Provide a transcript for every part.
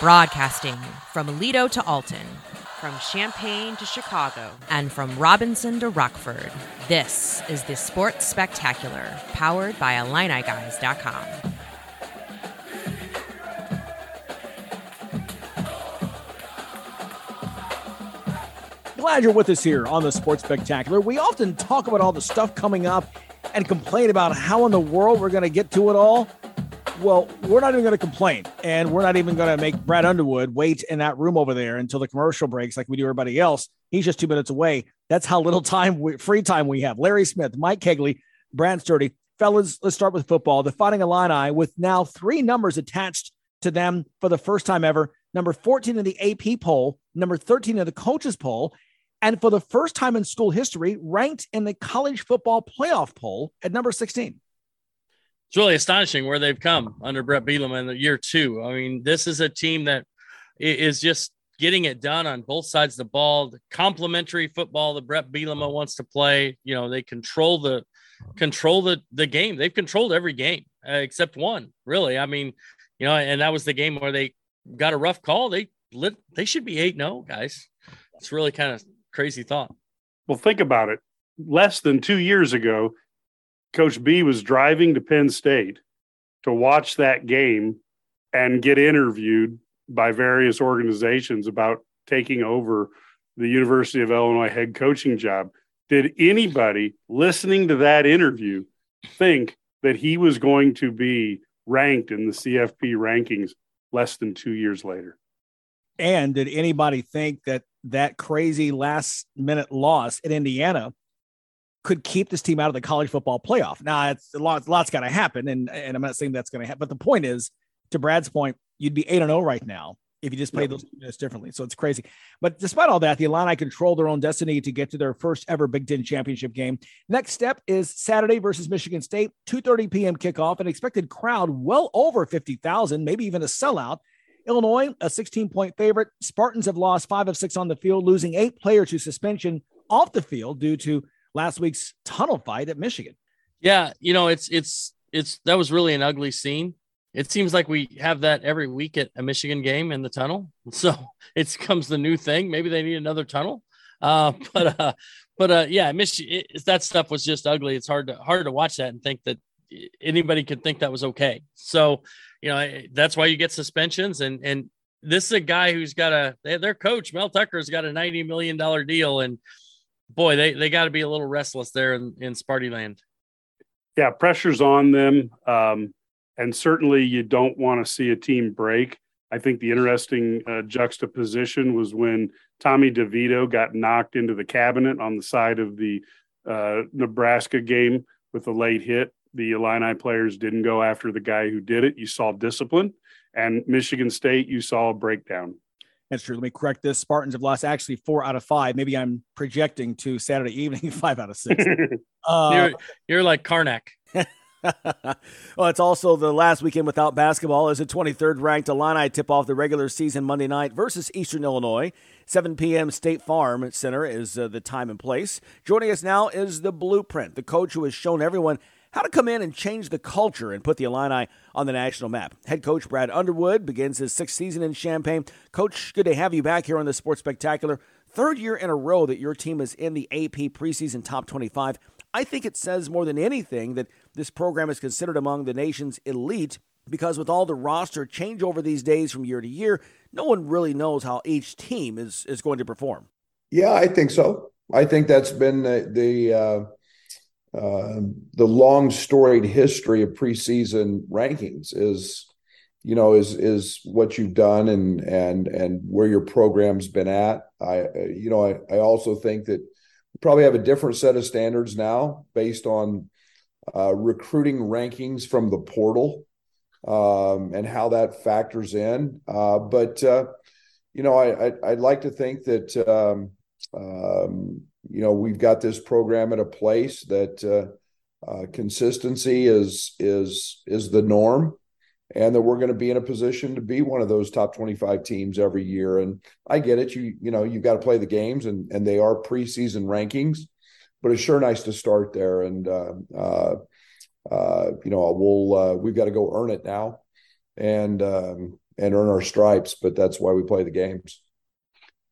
Broadcasting from Aledo to Alton, from Champaign to Chicago, and from Robinson to Rockford. This is the Sports Spectacular, powered by IlliniGuys.com. Glad you're with us here on the Sports Spectacular. We often talk about all the stuff coming up and complain about how in the world we're going to get to it all. Well, we're not even going to complain, and we're not even going to make Brad Underwood wait in that room over there until the commercial breaks, like we do everybody else. He's just two minutes away. That's how little time, we, free time we have. Larry Smith, Mike Kegley, Brad Sturdy, fellas. Let's start with football. The Fighting Illini, with now three numbers attached to them for the first time ever. Number 14 in the AP poll, number 13 in the coaches poll, and for the first time in school history, ranked in the college football playoff poll at number 16 it's really astonishing where they've come under Brett Bielema in the year two. I mean, this is a team that is just getting it done on both sides of the ball. The complementary football that Brett Bielema wants to play. You know, they control the control the the game. They've controlled every game uh, except one, really. I mean, you know, and that was the game where they got a rough call. They lit. They should be eight. No, guys, it's really kind of crazy thought. Well, think about it. Less than two years ago, Coach B was driving to Penn State to watch that game and get interviewed by various organizations about taking over the University of Illinois head coaching job. Did anybody listening to that interview think that he was going to be ranked in the CFP rankings less than two years later? And did anybody think that that crazy last minute loss in Indiana could keep this team out of the college football playoff. Now, it's a lot, lots got to happen, and and I'm not saying that's going to happen. But the point is, to Brad's point, you'd be eight and zero oh right now if you just played yep. those minutes differently. So it's crazy. But despite all that, the Illini control their own destiny to get to their first ever Big Ten championship game. Next step is Saturday versus Michigan State, 2:30 p.m. kickoff. An expected crowd well over 50,000, maybe even a sellout. Illinois, a 16 point favorite. Spartans have lost five of six on the field, losing eight players to suspension off the field due to last week's tunnel fight at Michigan. Yeah, you know, it's it's it's that was really an ugly scene. It seems like we have that every week at a Michigan game in the tunnel. So it comes the new thing. Maybe they need another tunnel. Uh, but uh, but uh, yeah, Michigan. that stuff was just ugly. It's hard to hard to watch that and think that anybody could think that was okay. So you know that's why you get suspensions and and this is a guy who's got a their coach Mel Tucker's got a ninety million dollar deal and boy, they, they got to be a little restless there in, in Sparty land. Yeah, pressure's on them. Um, and certainly you don't want to see a team break. I think the interesting uh, juxtaposition was when Tommy DeVito got knocked into the cabinet on the side of the uh, Nebraska game with a late hit. The Illini players didn't go after the guy who did it. You saw discipline. And Michigan State, you saw a breakdown. That's true. Let me correct this. Spartans have lost actually four out of five. Maybe I'm projecting to Saturday evening, five out of six. uh, you're, you're like Carnac. well, it's also the last weekend without basketball as the 23rd ranked Illini tip off the regular season Monday night versus Eastern Illinois. 7 p.m. State Farm Center is uh, the time and place. Joining us now is the blueprint, the coach who has shown everyone how to come in and change the culture and put the Illini on the national map. Head coach Brad Underwood begins his sixth season in Champaign. Coach, good to have you back here on the Sports Spectacular. Third year in a row that your team is in the AP preseason top 25. I think it says more than anything that this program is considered among the nation's elite because with all the roster changeover these days from year to year, no one really knows how each team is is going to perform. Yeah, I think so. I think that's been the, the uh, uh, the long storied history of preseason rankings is you know is is what you've done and and and where your program's been at. I you know i, I also think that we probably have a different set of standards now based on uh, recruiting rankings from the portal um, and how that factors in. Uh, but uh, you know I, I would like to think that um, um, you know we've got this program at a place that uh, uh, consistency is is is the norm and that we're going to be in a position to be one of those top 25 teams every year and i get it you you know you've got to play the games and and they are preseason rankings but it's sure nice to start there and uh, uh, uh you know we'll uh, we've got to go earn it now and um, and earn our stripes. But that's why we play the games.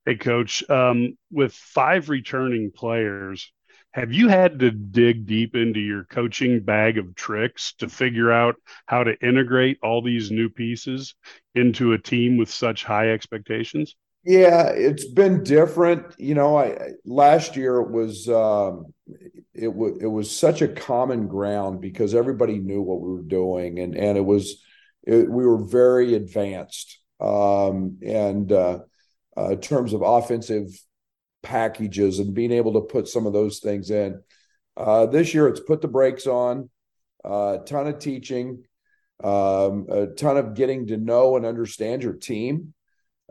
Hey, coach, um, with five returning players, have you had to dig deep into your coaching bag of tricks to figure out how to integrate all these new pieces into a team with such high expectations? Yeah, it's been different. You know, I last year it was um, it was it was such a common ground because everybody knew what we were doing, and and it was it, we were very advanced um, and uh, uh, in terms of offensive packages and being able to put some of those things in. Uh, this year, it's put the brakes on, uh, a ton of teaching, um, a ton of getting to know and understand your team.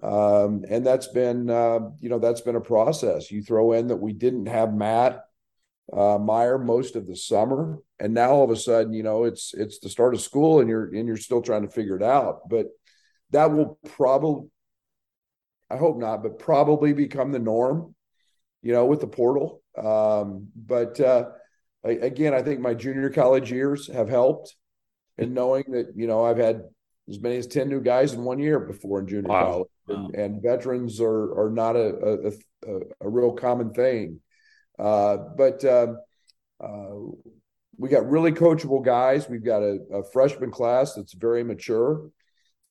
Um, and that's been, uh, you know, that's been a process. You throw in that we didn't have Matt uh, Mayer most of the summer, and now all of a sudden, you know, it's it's the start of school, and you're and you're still trying to figure it out. But that will probably, I hope not, but probably become the norm you know, with the portal. Um, but uh, again, I think my junior college years have helped in knowing that, you know, I've had as many as 10 new guys in one year before in junior wow. college. Wow. And, and, veterans are, are not a, a, a, a real common thing. Uh, but um, uh, we got really coachable guys. We've got a freshman class that's very mature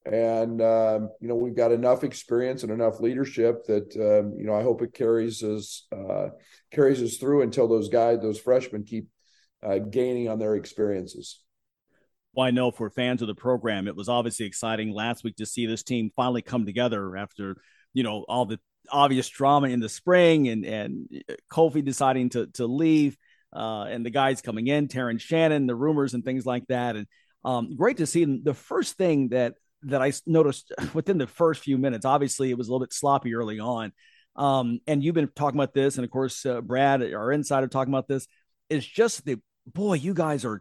and um, you know we've got enough experience and enough leadership that um, you know I hope it carries us uh, carries us through until those guys, those freshmen, keep uh, gaining on their experiences. Well, I know for fans of the program, it was obviously exciting last week to see this team finally come together after you know all the obvious drama in the spring and and Kofi deciding to to leave. Uh, and the guys coming in, Terrence Shannon, the rumors and things like that. And um, great to see. the first thing that that I noticed within the first few minutes. Obviously, it was a little bit sloppy early on. Um, and you've been talking about this, and of course, uh, Brad, our insider, talking about this. It's just the boy, you guys are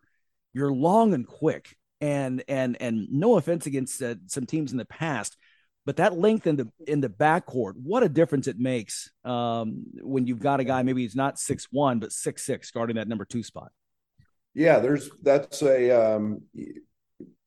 you're long and quick, and and and no offense against uh, some teams in the past, but that length in the in the backcourt, what a difference it makes um, when you've got a guy maybe he's not six one but six six guarding that number two spot. Yeah, there's that's a um,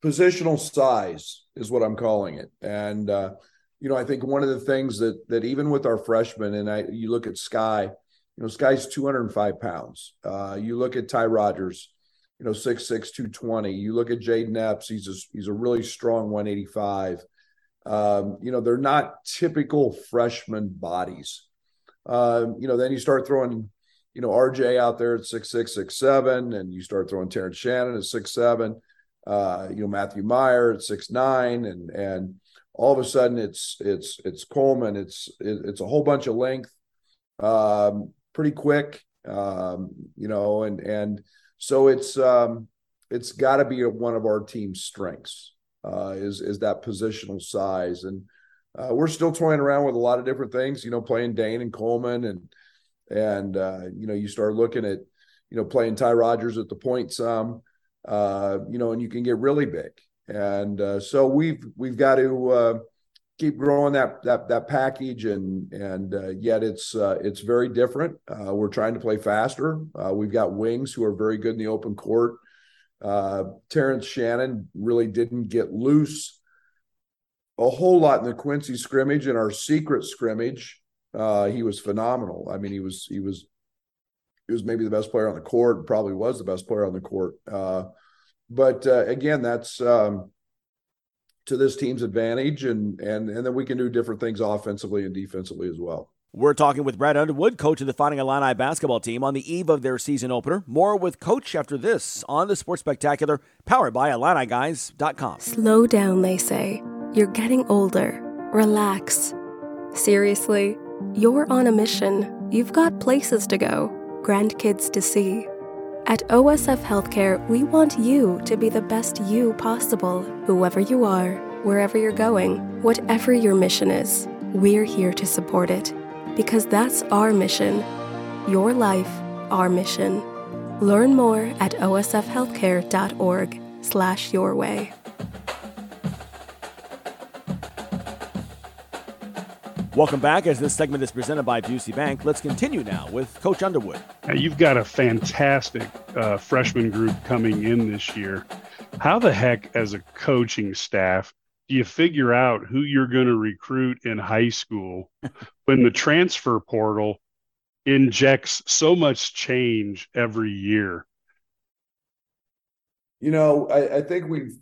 positional size is what I'm calling it. And uh, you know, I think one of the things that that even with our freshmen, and I you look at Sky, you know, Sky's 205 pounds. Uh, you look at Ty Rodgers, you know, 6'6, 220. You look at Jayden Epps, he's a, he's a really strong 185. Um, you know, they're not typical freshman bodies. Uh, you know, then you start throwing, you know, RJ out there at six six six seven, and you start throwing Terrence Shannon at six seven uh, you know Matthew Mayer at six nine, and and all of a sudden it's it's it's Coleman, it's it's a whole bunch of length, um, pretty quick, um, you know, and and so it's um, it's got to be one of our team's strengths uh, is is that positional size, and uh, we're still toying around with a lot of different things, you know, playing Dain and Coleman, and and uh, you know you start looking at you know playing Ty Rodgers at the point some uh, you know, and you can get really big. And uh, so we've we've got to uh, keep growing that that that package, and and uh, yet it's uh, it's very different. Uh, we're trying to play faster. Uh, we've got wings who are very good in the open court. Uh, Terrence Shannon really didn't get loose a whole lot in the Quincy scrimmage. In our secret scrimmage, uh, he was phenomenal. I mean, he was he was he was maybe the best player on the court, probably was the best player on the court. Uh, but uh, again, that's um, to this team's advantage, and and and then we can do different things offensively and defensively as well. We're talking with Brad Underwood, coach of the Fighting Illini basketball team, on the eve of their season opener. More with Coach after this on the Sports Spectacular, powered by IlliniGuys.com. Slow down, they say. You're getting older. Relax. Seriously, you're on a mission. You've got places to go grandkids to see. At OSF Healthcare, we want you to be the best you possible, whoever you are, wherever you're going, whatever your mission is. We're here to support it because that's our mission. Your life, our mission. Learn more at osfhealthcare.org/your way. Welcome back as this segment is presented by Busey Bank. Let's continue now with Coach Underwood. Now you've got a fantastic uh, freshman group coming in this year. How the heck, as a coaching staff, do you figure out who you're going to recruit in high school when the transfer portal injects so much change every year? You know, I, I think we've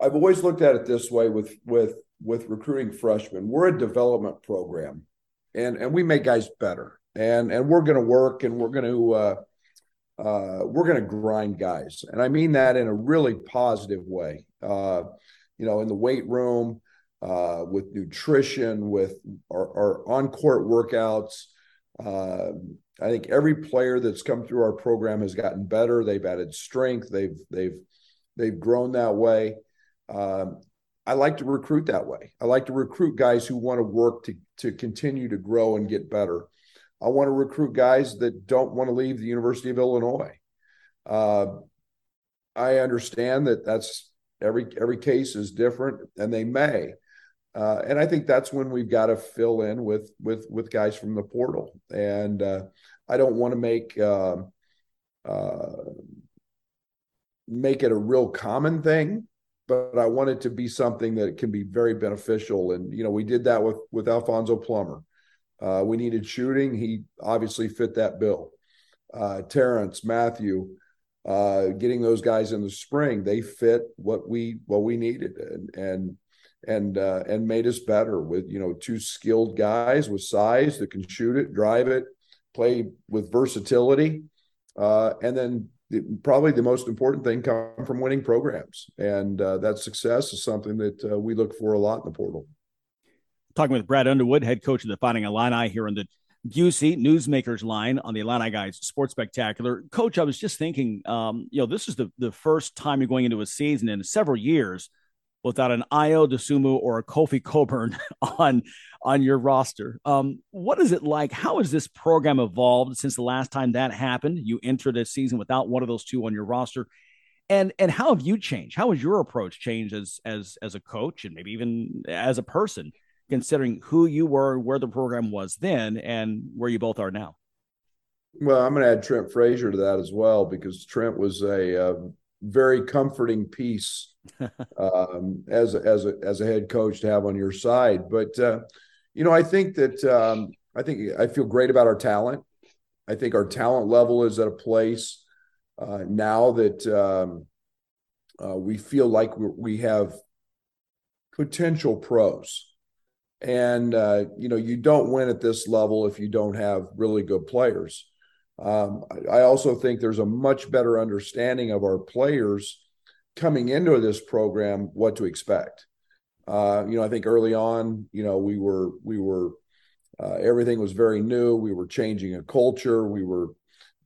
I've always looked at it this way with with with recruiting freshmen. We're a development program, and and we make guys better, and and we're going to work, and we're going to uh, uh, we're going to grind guys, and I mean that in a really positive way. Uh, you know, in the weight room, uh, with nutrition, with our, our on court workouts. Uh, I think every player that's come through our program has gotten better. They've added strength. They've they've they've grown that way. Um, I like to recruit that way. I like to recruit guys who want to work to to continue to grow and get better. I want to recruit guys that don't want to leave the University of Illinois. Uh, I understand that that's every every case is different, and they may. Uh, and I think that's when we've got to fill in with with with guys from the portal. And uh, I don't want to make uh, uh, make it a real common thing, but I want it to be something that can be very beneficial. And you know, we did that with with Alfonso Plummer. Uh, we needed shooting; he obviously fit that bill. Uh, Terrence, Matthew, uh, getting those guys in the spring, they fit what we what we needed, and and and uh, and made us better with you know two skilled guys with size that can shoot it, drive it, play with versatility, uh, and then probably the most important thing come from winning programs, and uh, that success is something that uh, we look for a lot in the portal. Talking with Brad Underwood, head coach of the Fighting Illini here on the Busey Newsmakers line on the Illini Guys Sports Spectacular. Coach, I was just thinking, um, you know, this is the, the first time you're going into a season in several years without an Ayo Dosunmu or a Kofi Cockburn on on your roster. Um, what is it like? How has this program evolved since the last time that happened? You entered a season without one of those two on your roster. And and how have you changed? How has your approach changed as as as a coach and maybe even as a person, considering who you were, where the program was then, and where you both are now? Well, I'm going to add Trent Frazier to that as well because Trent was a, a very comforting piece um, as as a, as a head coach to have on your side. But uh, you know, I think that um, I think I feel great about our talent. I think our talent level is at a place uh, now that um, uh, we feel like we have potential pros. And uh, you know, you don't win at this level if you don't have really good players. Um, I also think there's a much better understanding of our players coming into this program what to expect. Uh, you know, I think early on, you know, we were we were uh, everything was very new. We were changing a culture. We were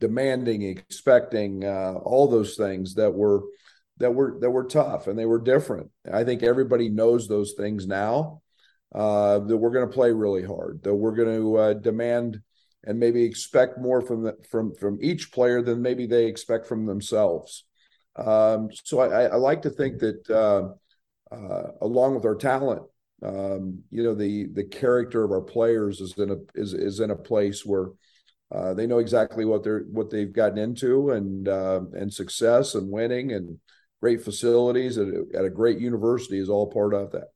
demanding, expecting uh, all those things that were that were that were tough and they were different. I think everybody knows those things now. Uh, that we're going to play really hard. That we're going to uh, demand and maybe expect more from the, from from each player than maybe they expect from themselves. Um, so I, I, like to think that uh, uh, along with our talent, um, you know, the the character of our players is in a is is in a place where uh, they know exactly what they're what they've gotten into and uh, and success and winning and great facilities at at a great university is all part of that.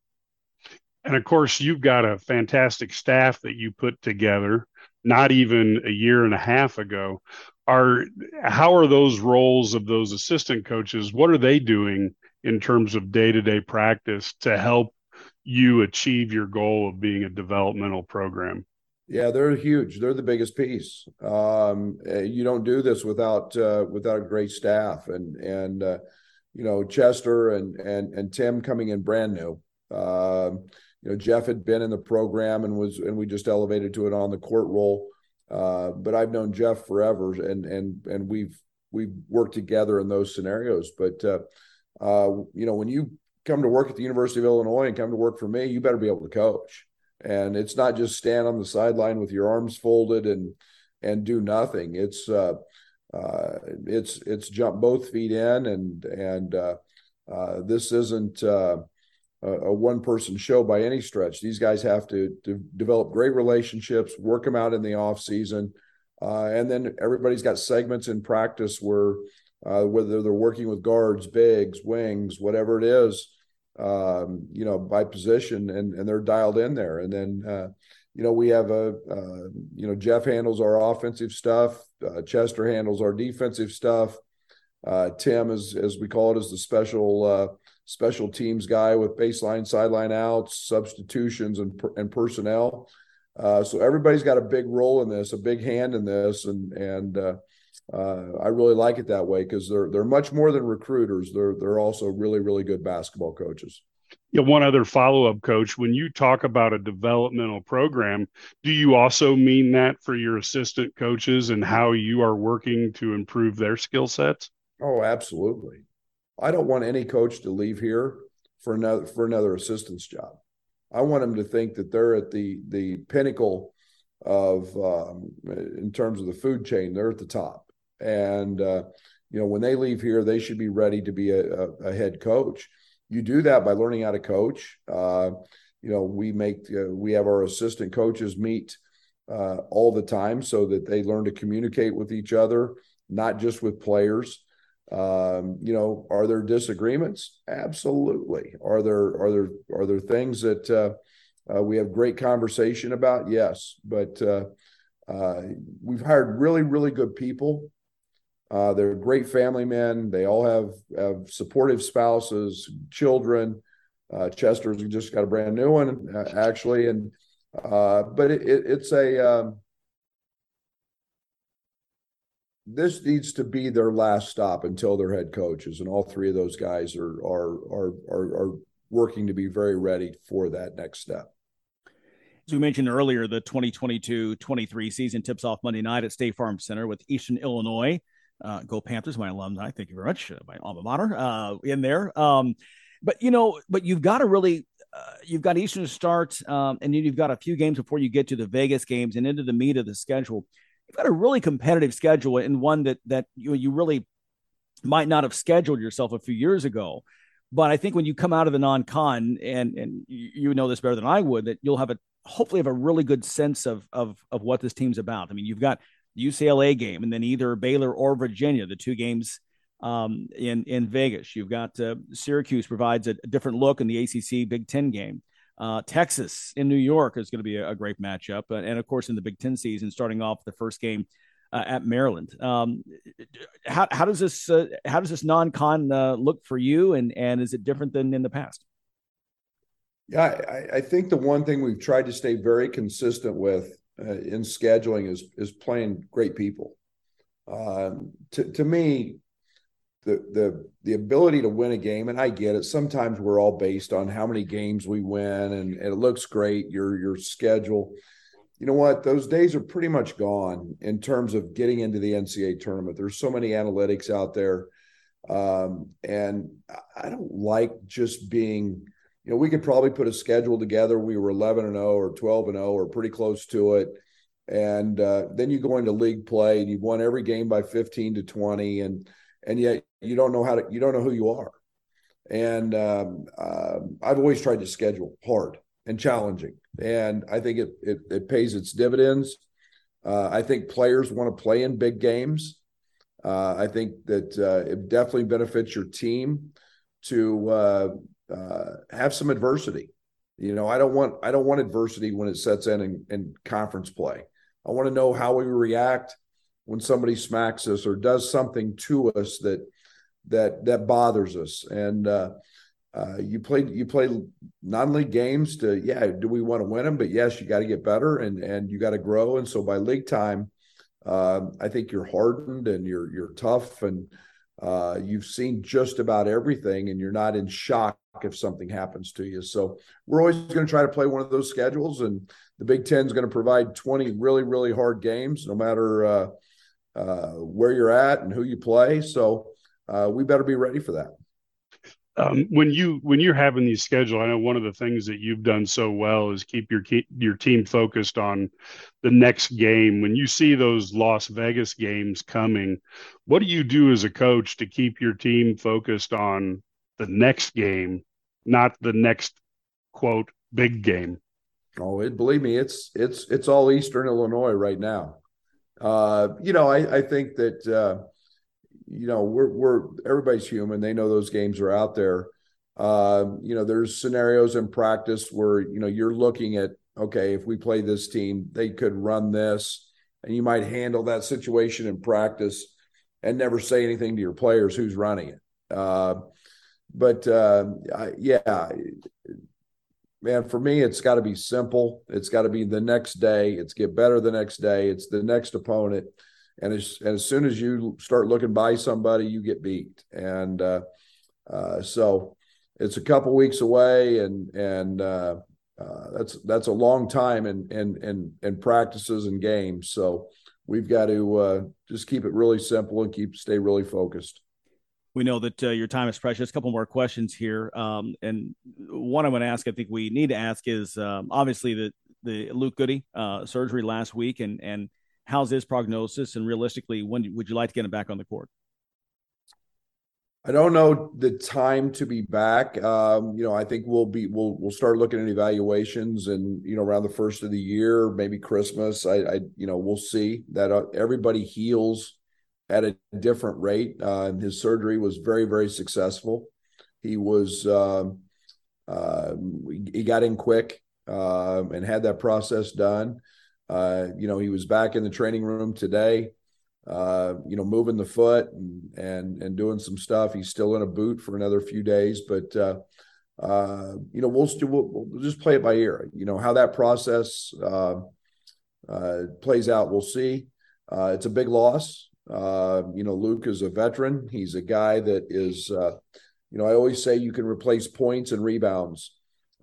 And of course, you've got a fantastic staff that you put together not even a year and a half ago are how are those roles of those assistant coaches what are they doing in terms of day-to-day practice to help you achieve your goal of being a developmental program? Yeah they're huge. They're the biggest piece. Um, eh, you don't do this without uh, without a great staff and and uh, you know chester and and and tim coming in brand new. Um, you know jeff had been in the program and was and we just elevated to it on the court role uh, but I've known Jeff forever, and and and we've we've worked together in those scenarios. But uh, uh, you know, when you come to work at the University of Illinois and come to work for me, you better be able to coach. And it's not just stand on the sideline with your arms folded and and do nothing. It's uh, uh, it's it's jump both feet in, and and uh, uh, this isn't. Uh, a, one person show by any stretch. These guys have to, to develop great relationships, work them out in the off season, uh, and then everybody's got segments in practice where uh, whether they're working with guards, bigs, wings, whatever it is, um, you know, by position, and and they're dialed in there. And then, uh, you know, we have a, uh, you know, Jeff handles our offensive stuff. Uh, Chester handles our defensive stuff. Uh, Tim, is as we call it, is the special special teams guy with baseline, sideline outs, substitutions, and and personnel. Uh, so everybody's got a big role in this, a big hand in this, and and uh, uh, I really like it that way because they're they're much more than recruiters. They're they're also really really good basketball coaches. Yeah, one other follow up, coach. When you talk about a developmental program, do you also mean that for your assistant coaches and how you are working to improve their skill sets? Oh, absolutely. I don't want any coach to leave here for another for another assistant's job. I want them to think that they're at the the pinnacle of um, in terms of the food chain. They're at the top, and uh, you know when they leave here, they should be ready to be a, a, a head coach. You do that by learning how to coach. Uh, you know, we make uh, we have our assistant coaches meet uh, all the time so that they learn to communicate with each other, not just with players. Um, you know, are there disagreements? Absolutely. Are there are there are there things that uh, uh, we have great conversation about? Yes, but uh, uh we've hired really really good people. Uh, they're great family men. They all have have supportive spouses, children. Uh, Chester's just got a brand new one actually, and but it, it, it's a um, this needs to be their last stop until they're head coaches, and all three of those guys are are are are, are working to be very ready for that next step. As we mentioned earlier, the 2022-23 season tips off Monday night at State Farm Center with Eastern Illinois. Uh, go Panthers, my alumni. Thank you very much, uh, my alma mater uh, in there. Um, but you know, but you've got to really, uh, you've got Eastern to start, um, and then you've got a few games before you get to the Vegas games and into the meat of the schedule you've got a really competitive schedule and one that that you you really might not have scheduled yourself a few years ago. But I think when you come out of the non-con, and and you know this better than I would, that you'll have a hopefully have a really good sense of of of what this team's about. I mean, you've got the UCLA game, and then either Baylor or Virginia, the two games um, in in Vegas. You've got uh, Syracuse provides a, a, different look in the ACC Big Ten game. Uh, Texas in New York is going to be a, a great matchup, uh, and of course in the Big Ten season, starting off the first game uh, at Maryland. Um, how, how does this uh, how does this non-con uh, look for you, and and is it different than in the past? Yeah, I, I think the one thing we've tried to stay very consistent with uh, in scheduling is is playing great people. Um, to to me, the the the ability to win a game and I get it. Sometimes we're all based on how many games we win and, and, it looks great your your schedule. You know what? Those days are pretty much gone in terms of getting into the NCAA tournament. There's so many analytics out there um, and I don't like just being you know we could probably put a schedule together. We were 11 and 0 or 12 and 0 or pretty close to it and uh, then you go into league play and you've won every game by 15 to 20 and and yet you don't know how to you don't know who you are. And um, uh, i've always tried to schedule hard and challenging. And i think it it, it pays its dividends. Uh, i think players want to play in big games. Uh, i think that uh, it definitely benefits your team to uh, uh, have some adversity. You know i don't want i don't want adversity when it sets in in, in conference play. I want to know how we react when somebody smacks us or does something to us that that that bothers us. And uh, uh, you play you play non-league games to yeah. Do we want to win them? But yes, you got to get better and and you got to grow. And so by league time, uh, I think you're hardened and you're you're tough and uh, you've seen just about everything, and you're not in shock if something happens to you. So we're always going to try to play one of those schedules, and the Big Ten is going to provide 20 really really hard games, no matter uh, uh, where you're at and who you play. So uh, we better be ready for that. Um, when you when you're having these schedule, I know one of the things that you've done so well is keep your your team focused on the next game. When you see those Las Vegas games coming, what do you do as a coach to keep your team focused on the next game, not the next quote big game? Oh, it, believe me, it's it's it's all Eastern Illinois right now. Uh, you know, I, I think that uh, you know we're we're everybody's human. They know those games are out there, uh, you know, there's scenarios in practice where you know you're looking at okay, if we play this team, they could run this, and you might handle that situation in practice and never say anything to your players who's running it. Uh, but uh, I, yeah, man, for me, it's got to be simple. It's got to be the next day. It's get better the next day. It's the next opponent. And as, as soon as you start looking by somebody, you get beat. And uh, uh, so it's a couple weeks away, and and uh, uh that's that's a long time in in in, in practices and games. So we've got to uh, just keep it really simple and keep stay really focused we know that uh, your time is precious. A couple more questions here, um, and one I'm going to ask. I think we need to ask is um, obviously the the Luke Goode surgery last week, and and how's his prognosis, and realistically, when would you like to get him back on the court? I don't know the time to be back. Um, you know, I think we'll be we'll we'll start looking at evaluations, and you know, around the first of the year, maybe Christmas. I, I you know, we'll see that uh, everybody heals at a different rate. Uh, his surgery was very, very successful. He was uh, uh, he got in quick um, and had that process done. Uh, you know, he was back in the training room today. Uh, you know, moving the foot and, and and doing some stuff. He's still in a boot for another few days, but uh, you know, we'll, we'll, we'll just play it by ear. You know how that process plays out. We'll see. it's a big loss. Uh, you know, Luke is a veteran. He's a guy that is, uh, you know, I always say you can replace points and rebounds,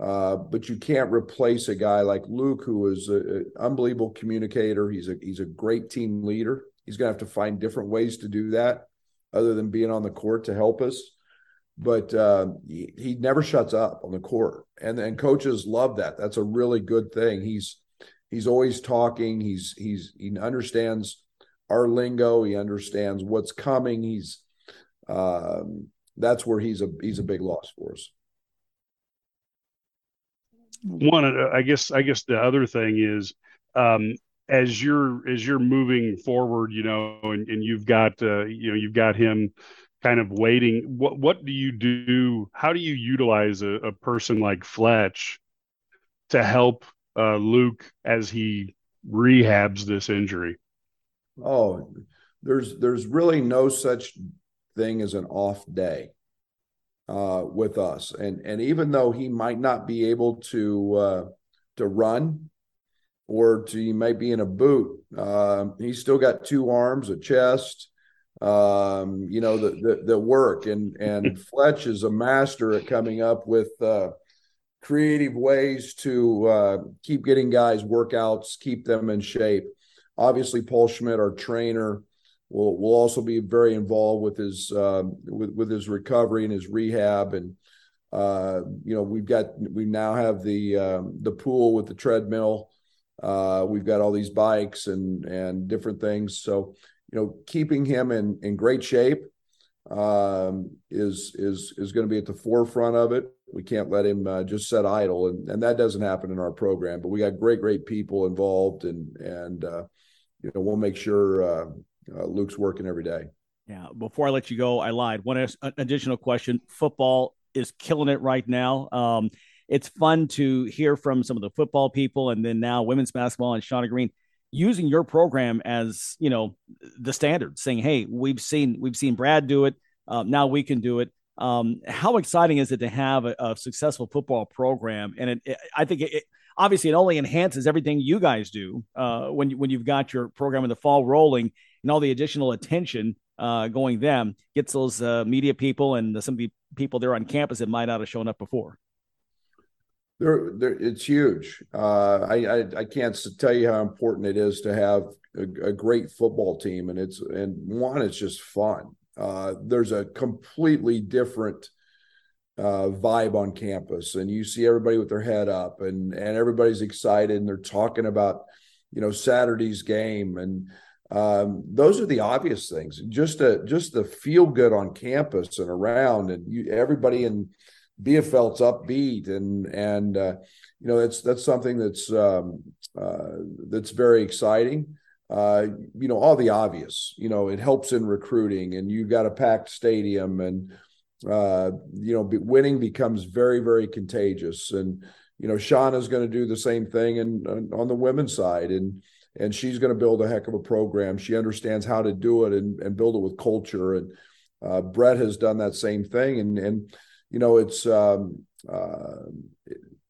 uh, but you can't replace a guy like Luke, who is an unbelievable communicator. He's a he's a great team leader. He's going to have to find different ways to do that, other than being on the court to help us. But uh, he, he never shuts up on the court, and and coaches love that. That's a really good thing. He's he's always talking. He's he's he understands our lingo. He understands what's coming. He's um, that's where he's a he's a big loss for us. One, I guess, I guess the other thing is, um, as you're as you're moving forward, you know, and, and you've got uh, you know you've got him kind of waiting. What what do you do? How do you utilize a, a person like Fletch to help uh, Luke as he rehabs this injury? Oh, there's there's really no such thing as an off day uh, with us, and and even though he might not be able to uh, to run, or to, he might be in a boot, uh, he's still got two arms, a chest, um, you know, the, the, the work, and and Fletch is a master at coming up with. Uh, creative ways to uh, keep getting guys workouts, keep them in shape. Obviously, Paul Schmidt, our trainer, will we'll also be very involved with his uh, with with his recovery and his rehab. And uh, you know, we've got we now have the um, the pool with the treadmill. Uh, we've got all these bikes and and different things. So you know, keeping him in in great shape um, is is is going to be at the forefront of it. We can't let him uh, just set idle, and and that doesn't happen in our program. But we got great great people involved, and and uh, you know, we'll make sure uh, Luke's working every day. Yeah. Before I let you go, I lied. One additional question: Football is killing it right now. Um, it's fun to hear from some of the football people, and then now women's basketball and Shauna Green using your program as you know the standard, saying, "Hey, we've seen we've seen Brad do it. Uh, now we can do it." Um, how exciting is it to have a, a successful football program? And it, it, I think it, obviously it only enhances everything you guys do uh, when when you've got your program in the fall rolling and all the additional attention uh, going them gets those uh, media people and some of the people there on campus that might not have shown up before. There, it's huge. Uh, I, I, I can't tell you how important it is to have a, a great football team, and it's and one, it's just fun. Uh, there's a completely different uh, vibe on campus, and you see everybody with their head up, and and everybody's excited, and they're talking about you know Saturday's game, and um, those are the obvious things. Just a just the feel good on campus and around, and you, everybody in Bielefeld's upbeat, and and uh, you know that's that's something that's um, uh, that's very exciting. Uh, you know all the obvious. You know it helps in recruiting, and you've got a packed stadium, and uh, you know, winning becomes very, very contagious. And, you know, Shauna's going to do the same thing and on the women's side. And, and she's going to build a heck of a program. She understands how to do it and, and build it with culture. And uh, Brett has done that same thing. And, and, you know, it's, um, uh,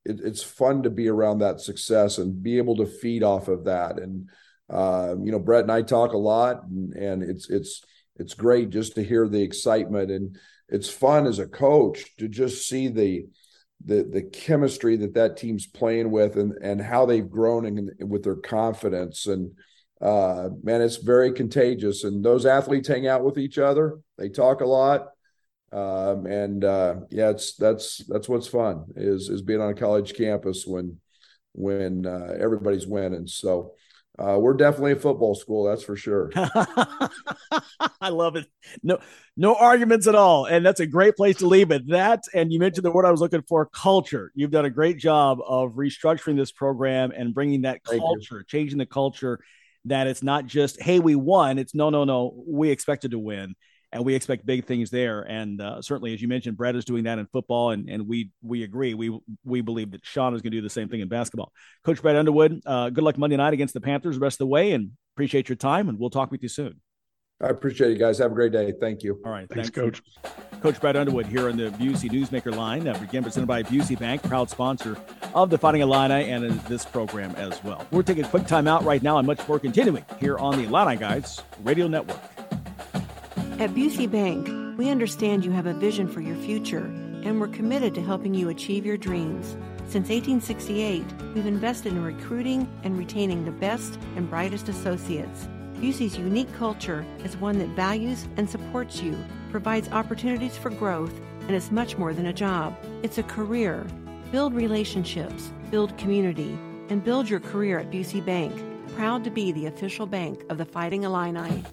it, it's fun to be around that success and be able to feed off of that. And, uh, you know, Brett and I talk a lot and, and it's, it's, it's great just to hear the excitement and it's fun as a coach to just see the the the chemistry that that team's playing with and and how they've grown and with their confidence. And uh, man it's very contagious. And those athletes hang out with each other. They talk a lot. Um, and uh, yeah it's that's that's what's fun is is being on a college campus when when uh, everybody's winning. So uh, we're definitely a football school, that's for sure. I love it. No, no arguments at all, and that's a great place to leave it. That, and you mentioned the word I was looking for, culture. You've done a great job of restructuring this program and bringing that culture, changing the culture. That it's not just hey, we won. It's no, no, no. We expected to win, and we expect big things there. And uh, certainly, as you mentioned, Brett is doing that in football, and and we we agree. We we believe that Sean is going to do the same thing in basketball. Coach Brett Underwood, uh, good luck Monday night against the Panthers the rest of the way, and appreciate your time. And we'll talk with you soon. I appreciate you guys. Have a great day. Thank you. All right. Thanks, thanks Coach. Coach Brett Underwood here on the Busey Newsmaker line. Uh, again, presented by Busey Bank, proud sponsor of the Fighting Illini and this program as well. We're taking a quick time out right now and much more continuing here on the Illini Guys Radio Network. At Busey Bank, we understand you have a vision for your future, and we're committed to helping you achieve your dreams. Since 1868, we've invested in recruiting and retaining the best and brightest associates. Busey's unique culture is one that values and supports you, provides opportunities for growth, and is much more than a job. It's a career. Build relationships, build community, and build your career at Busey Bank. Proud to be the official bank of the Fighting Illini.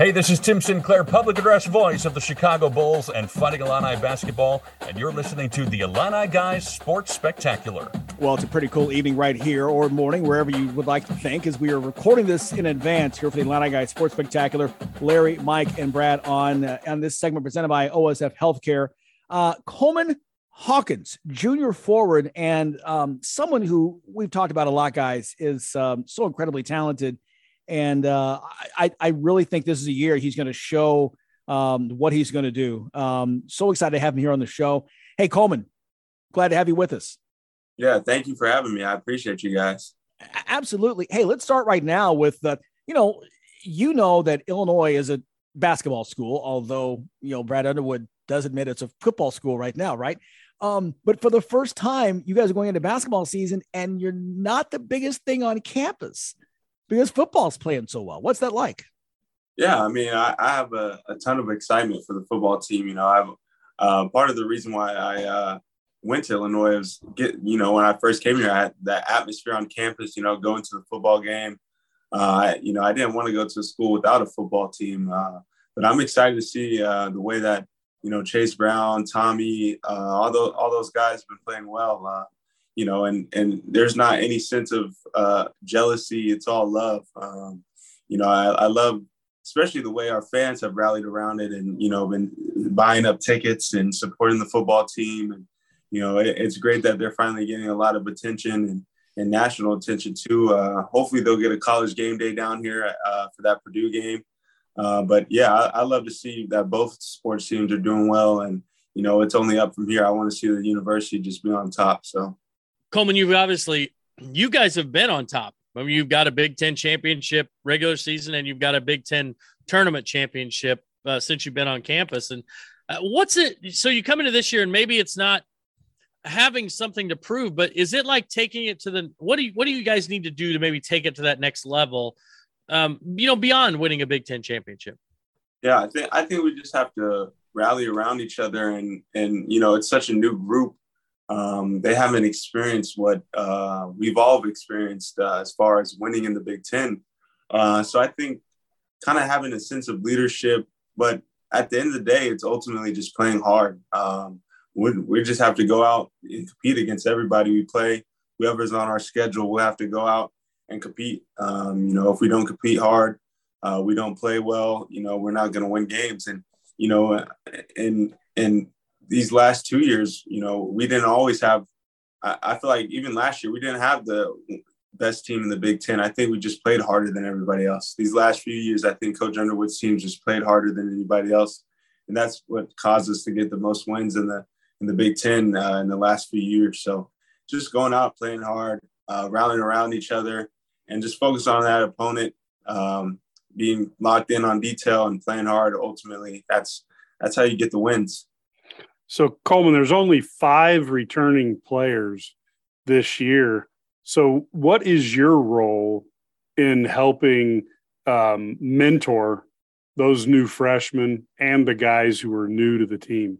Hey, this is Tim Sinclair, public address voice of the Chicago Bulls and Fighting Illini basketball, and you're listening to the Illini Guys Sports Spectacular. Well, it's a pretty cool evening right here, or morning, wherever you would like to think, as we are recording this in advance here for the Illini Guys Sports Spectacular. Larry, Mike, and Brad on uh, on this segment presented by OSF Healthcare. Uh, Coleman Hawkins, junior forward, and um, someone who we've talked about a lot, guys, is um, so incredibly talented and uh, I, I really think this is a year he's going to show um, what he's going to do. Um, so excited to have him here on the show. Hey, Coleman, glad to have you with us. Yeah, thank you for having me. I appreciate you guys. Absolutely. Hey, let's start right now with uh, you know, you know that Illinois is a basketball school, although you know Brad Underwood does admit it's a football school right now, right? Um, but for the first time, you guys are going into basketball season, and you're not the biggest thing on campus because football's playing so well. What's that like? Yeah, I mean, I, I have a, a, ton of excitement for the football team. You know, I've uh, part of the reason why I uh, went to Illinois was get you know when I first came here, I had that atmosphere on campus. You know, going to the football game. Uh, you know, I didn't want to go to a school without a football team, uh, but I'm excited to see uh, the way that you know Chase Brown, Tommy, uh, all those all those guys have been playing well you know, and and there's not any sense of uh, jealousy. It's all love. Um, you know, I, I love especially the way our fans have rallied around it and you know been buying up tickets and supporting the football team. And you know it, it's great that they're finally getting a lot of attention and, and national attention too. Uh, hopefully they'll get a college game day down here uh, for that purdue game. Uh, but yeah I, I, love to see that both sports teams are doing well. And you know it's only up from here. I want to see the university just be on top so Coleman, you've obviously you guys have been on top. I mean, you've got a Big Ten championship regular season, and you've got a Big Ten tournament championship uh, since you've been on campus. And uh, what's it? So you come into this year, and maybe it's not having something to prove, but is it like taking it to the? What do you What do you guys need to do to maybe take it to that next level? Um, you know, beyond winning a Big Ten championship. Yeah, I think I think we just have to rally around each other, and and you know, it's such a new group um, they haven't experienced what uh, we've all experienced uh, as far as winning in the Big Ten. Uh, so I think kind of having a sense of leadership, but at the end of the day, it's ultimately just playing hard. Um, we, we just have to go out and compete against everybody we play. Whoever's on our schedule, we'll have to go out and compete. Um, you know, if we don't compete hard, uh, we don't play well. You know, we're not going to win games. And you know, and in these last two years, you know, we didn't always have. I, I feel like even last year we didn't have the best team in the Big Ten. I think we just played harder than everybody else. These last few years, I think Coach Underwood's team just played harder than anybody else, and that's what caused us to get the most wins in the in the Big Ten uh, in the last few years. So just going out, playing hard, uh, rallying around each other, and just focus on that opponent, um, being locked in on detail and playing hard. Ultimately, that's that's how you get the wins. So Coleman, there's only five returning players this year. So what is your role in helping um, mentor those new freshmen and the guys who are new to the team?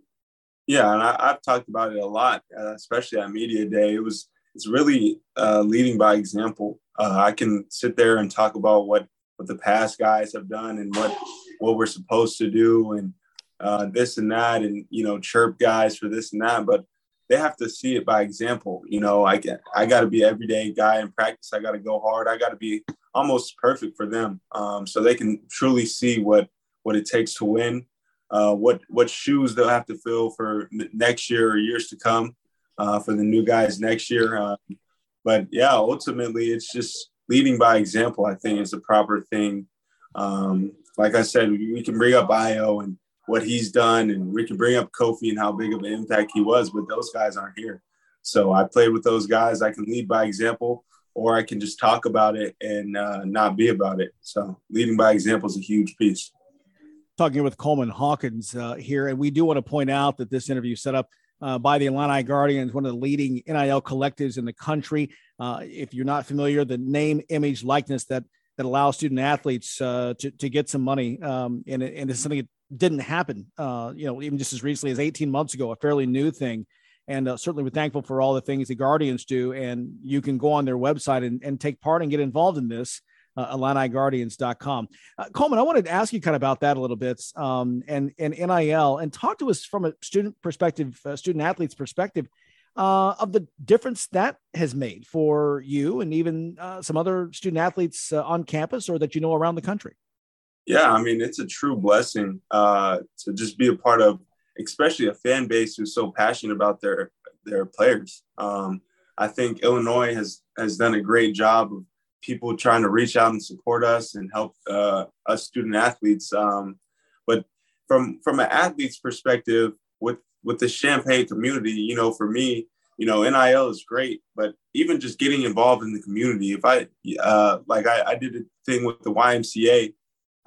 Yeah, and I, have talked about it a lot, uh, especially at media day. It was it's really uh, leading by example. Uh, I can sit there and talk about what what the past guys have done and what what we're supposed to do and uh, this and that, and you know, chirp guys for this and that, but they have to see it by example. You know, I get I got to be everyday guy in practice. I got to go hard. I got to be almost perfect for them, um, so they can truly see what what it takes to win. Uh, what what shoes they'll have to fill for next year or years to come uh, for the new guys next year. Uh, but yeah, ultimately, it's just leading by example. I think is the proper thing. Um, like I said, we can bring up Ayo and what he's done, and we can bring up Kofi and how big of an impact he was, but those guys aren't here. So I played with those guys. I can lead by example, or I can just talk about it and uh, not be about it. So leading by example is a huge piece. Talking with Coleman Hawkins uh, here, and we do want to point out that this interview set up uh, by the Illini Guardians, one of the leading NIL collectives in the country. Uh, if you're not familiar, the name, image, likeness that that allows student athletes uh, to, to get some money, um, and, and it's something didn't happen. Uh, you know, even just as recently as 18 months ago, a fairly new thing. And uh, certainly, we're thankful for all the things the Guardians do. And you can go on their website and, and take part and get involved in this uh, IlliniGuardians.com. Uh, Coleman, I wanted to ask you kind of about that a little bit um, and, and NIL and talk to us from a student perspective, uh, student athlete's perspective uh, of the difference that has made for you and even uh, some other student athletes uh, on campus or that you know around the country. Yeah, I mean, it's a true blessing uh, to just be a part of, especially a fan base who's so passionate about their their players. Um, I think Illinois has has done a great job of people trying to reach out and support us and help uh, us student athletes. Um, but from from an athlete's perspective, with with the Champaign community, you know, for me, you know, NIL is great, but even just getting involved in the community, if I uh, like, I, I did a thing with the YMCA,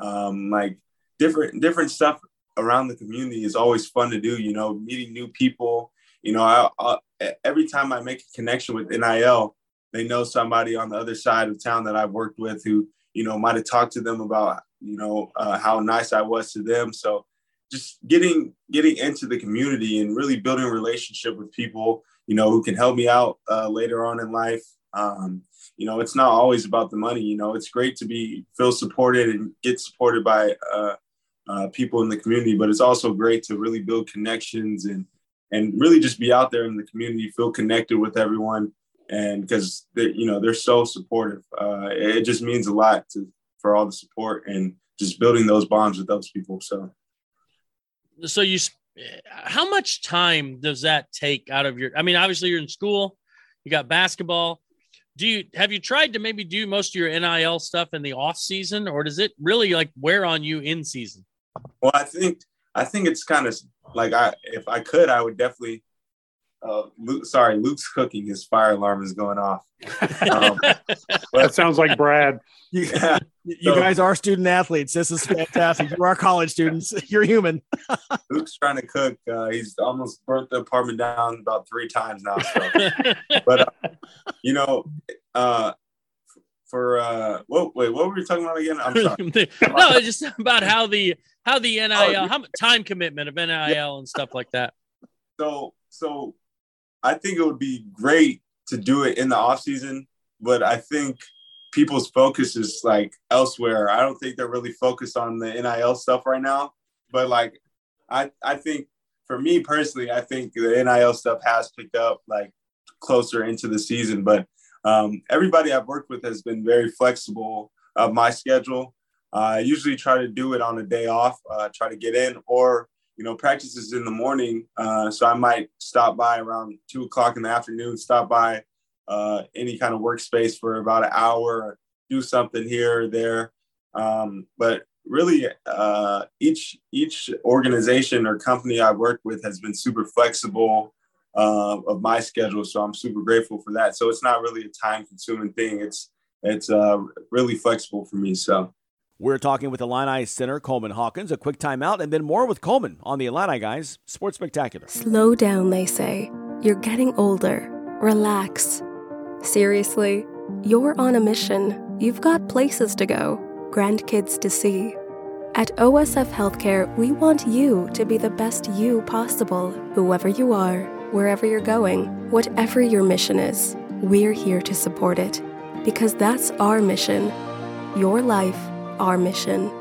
um, like different different stuff around the community is always fun to do. You know, meeting new people. You know, I, I, every time I make a connection with NIL, they know somebody on the other side of town that I've worked with who, you know, might have talked to them about, you know, uh, how nice I was to them. So just getting getting into the community and really building a relationship with people, you know, who can help me out uh, later on in life. Um, you know, it's not always about the money. You know, it's great to be feel supported and get supported by uh, uh, people in the community, but it's also great to really build connections and and really just be out there in the community, feel connected with everyone, and because you know they're so supportive uh, it just means a lot to for all the support and just building those bonds with those people so so you how much time does that take out of your i mean obviously you're in school you got basketball do you have you tried to maybe do most of your nil stuff in the off season or does it really like wear on you in season? Well i think i think it's kind of like i if i could i would definitely uh, Luke, sorry, Luke's cooking. His fire alarm is going off. Um, that sounds like Brad. Yeah. You, so, guys are student athletes. This is fantastic. You are college students. You're human. Luke's trying to cook. Uh, he's almost burnt the apartment down about three times now. So. but uh, you know, uh, for uh, what? Wait, what were we talking about again? I'm sorry. no, just about how the how the NIL, oh, how time commitment of NIL yeah. and stuff like that. So, so I think it would be great to do it in the off season, but I think people's focus is like elsewhere. I don't think they're really focused on the NIL stuff right now. But like, I I think for me personally, I think the NIL stuff has picked up like closer into the season. But um, everybody I've worked with has been very flexible of my schedule. Uh, I usually try to do it on a day off, uh, try to get in, or you know, practice is in the morning, uh, so I might stop by around two o'clock in the afternoon, stop by uh, any kind of workspace for about an hour, do something here or there. Um, but really, uh, each each organization or company I work with has been super flexible uh, of my schedule, so I'm super grateful for that. So it's not really a time consuming thing. It's it's uh, really flexible for me. So. We're talking with Illini center Coleman Hawkins. A quick timeout, and then more with Coleman on the Illini Guys Sports Spectacular. Slow down, they say. You're getting older. Relax. Seriously, you're on a mission. You've got places to go, grandkids to see. At OSF Healthcare, we want you to be the best you possible, whoever you are, wherever you're going, whatever your mission is. We're here to support it because that's our mission. Your life, our mission.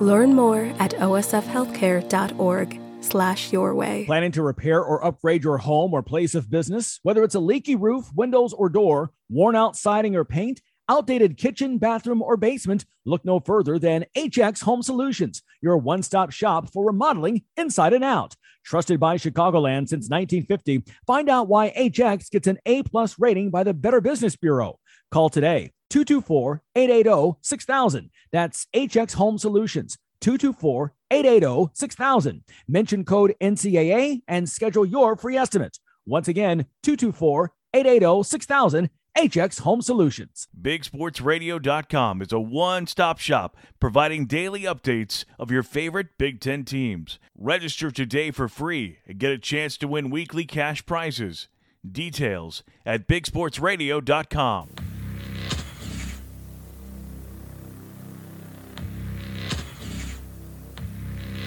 Learn more at osfhealthcare.org slash your way. Planning to repair or upgrade your home or place of business? Whether it's a leaky roof, windows, or door, worn out siding or paint, outdated kitchen, bathroom, or basement, look no further than HX Home Solutions, your one stop shop for remodeling inside and out. Trusted by Chicagoland since 1950, find out why HX gets an A plus rating by the Better Business Bureau. Call today 224 880 6000. That's HX Home Solutions 224 880 6000. Mention code NCAA and schedule your free estimate. Once again, 224 880 6000. HX Home Solutions. BigSportsRadio.com is a one stop shop providing daily updates of your favorite Big Ten teams. Register today for free and get a chance to win weekly cash prizes. Details at BigSportsRadio.com.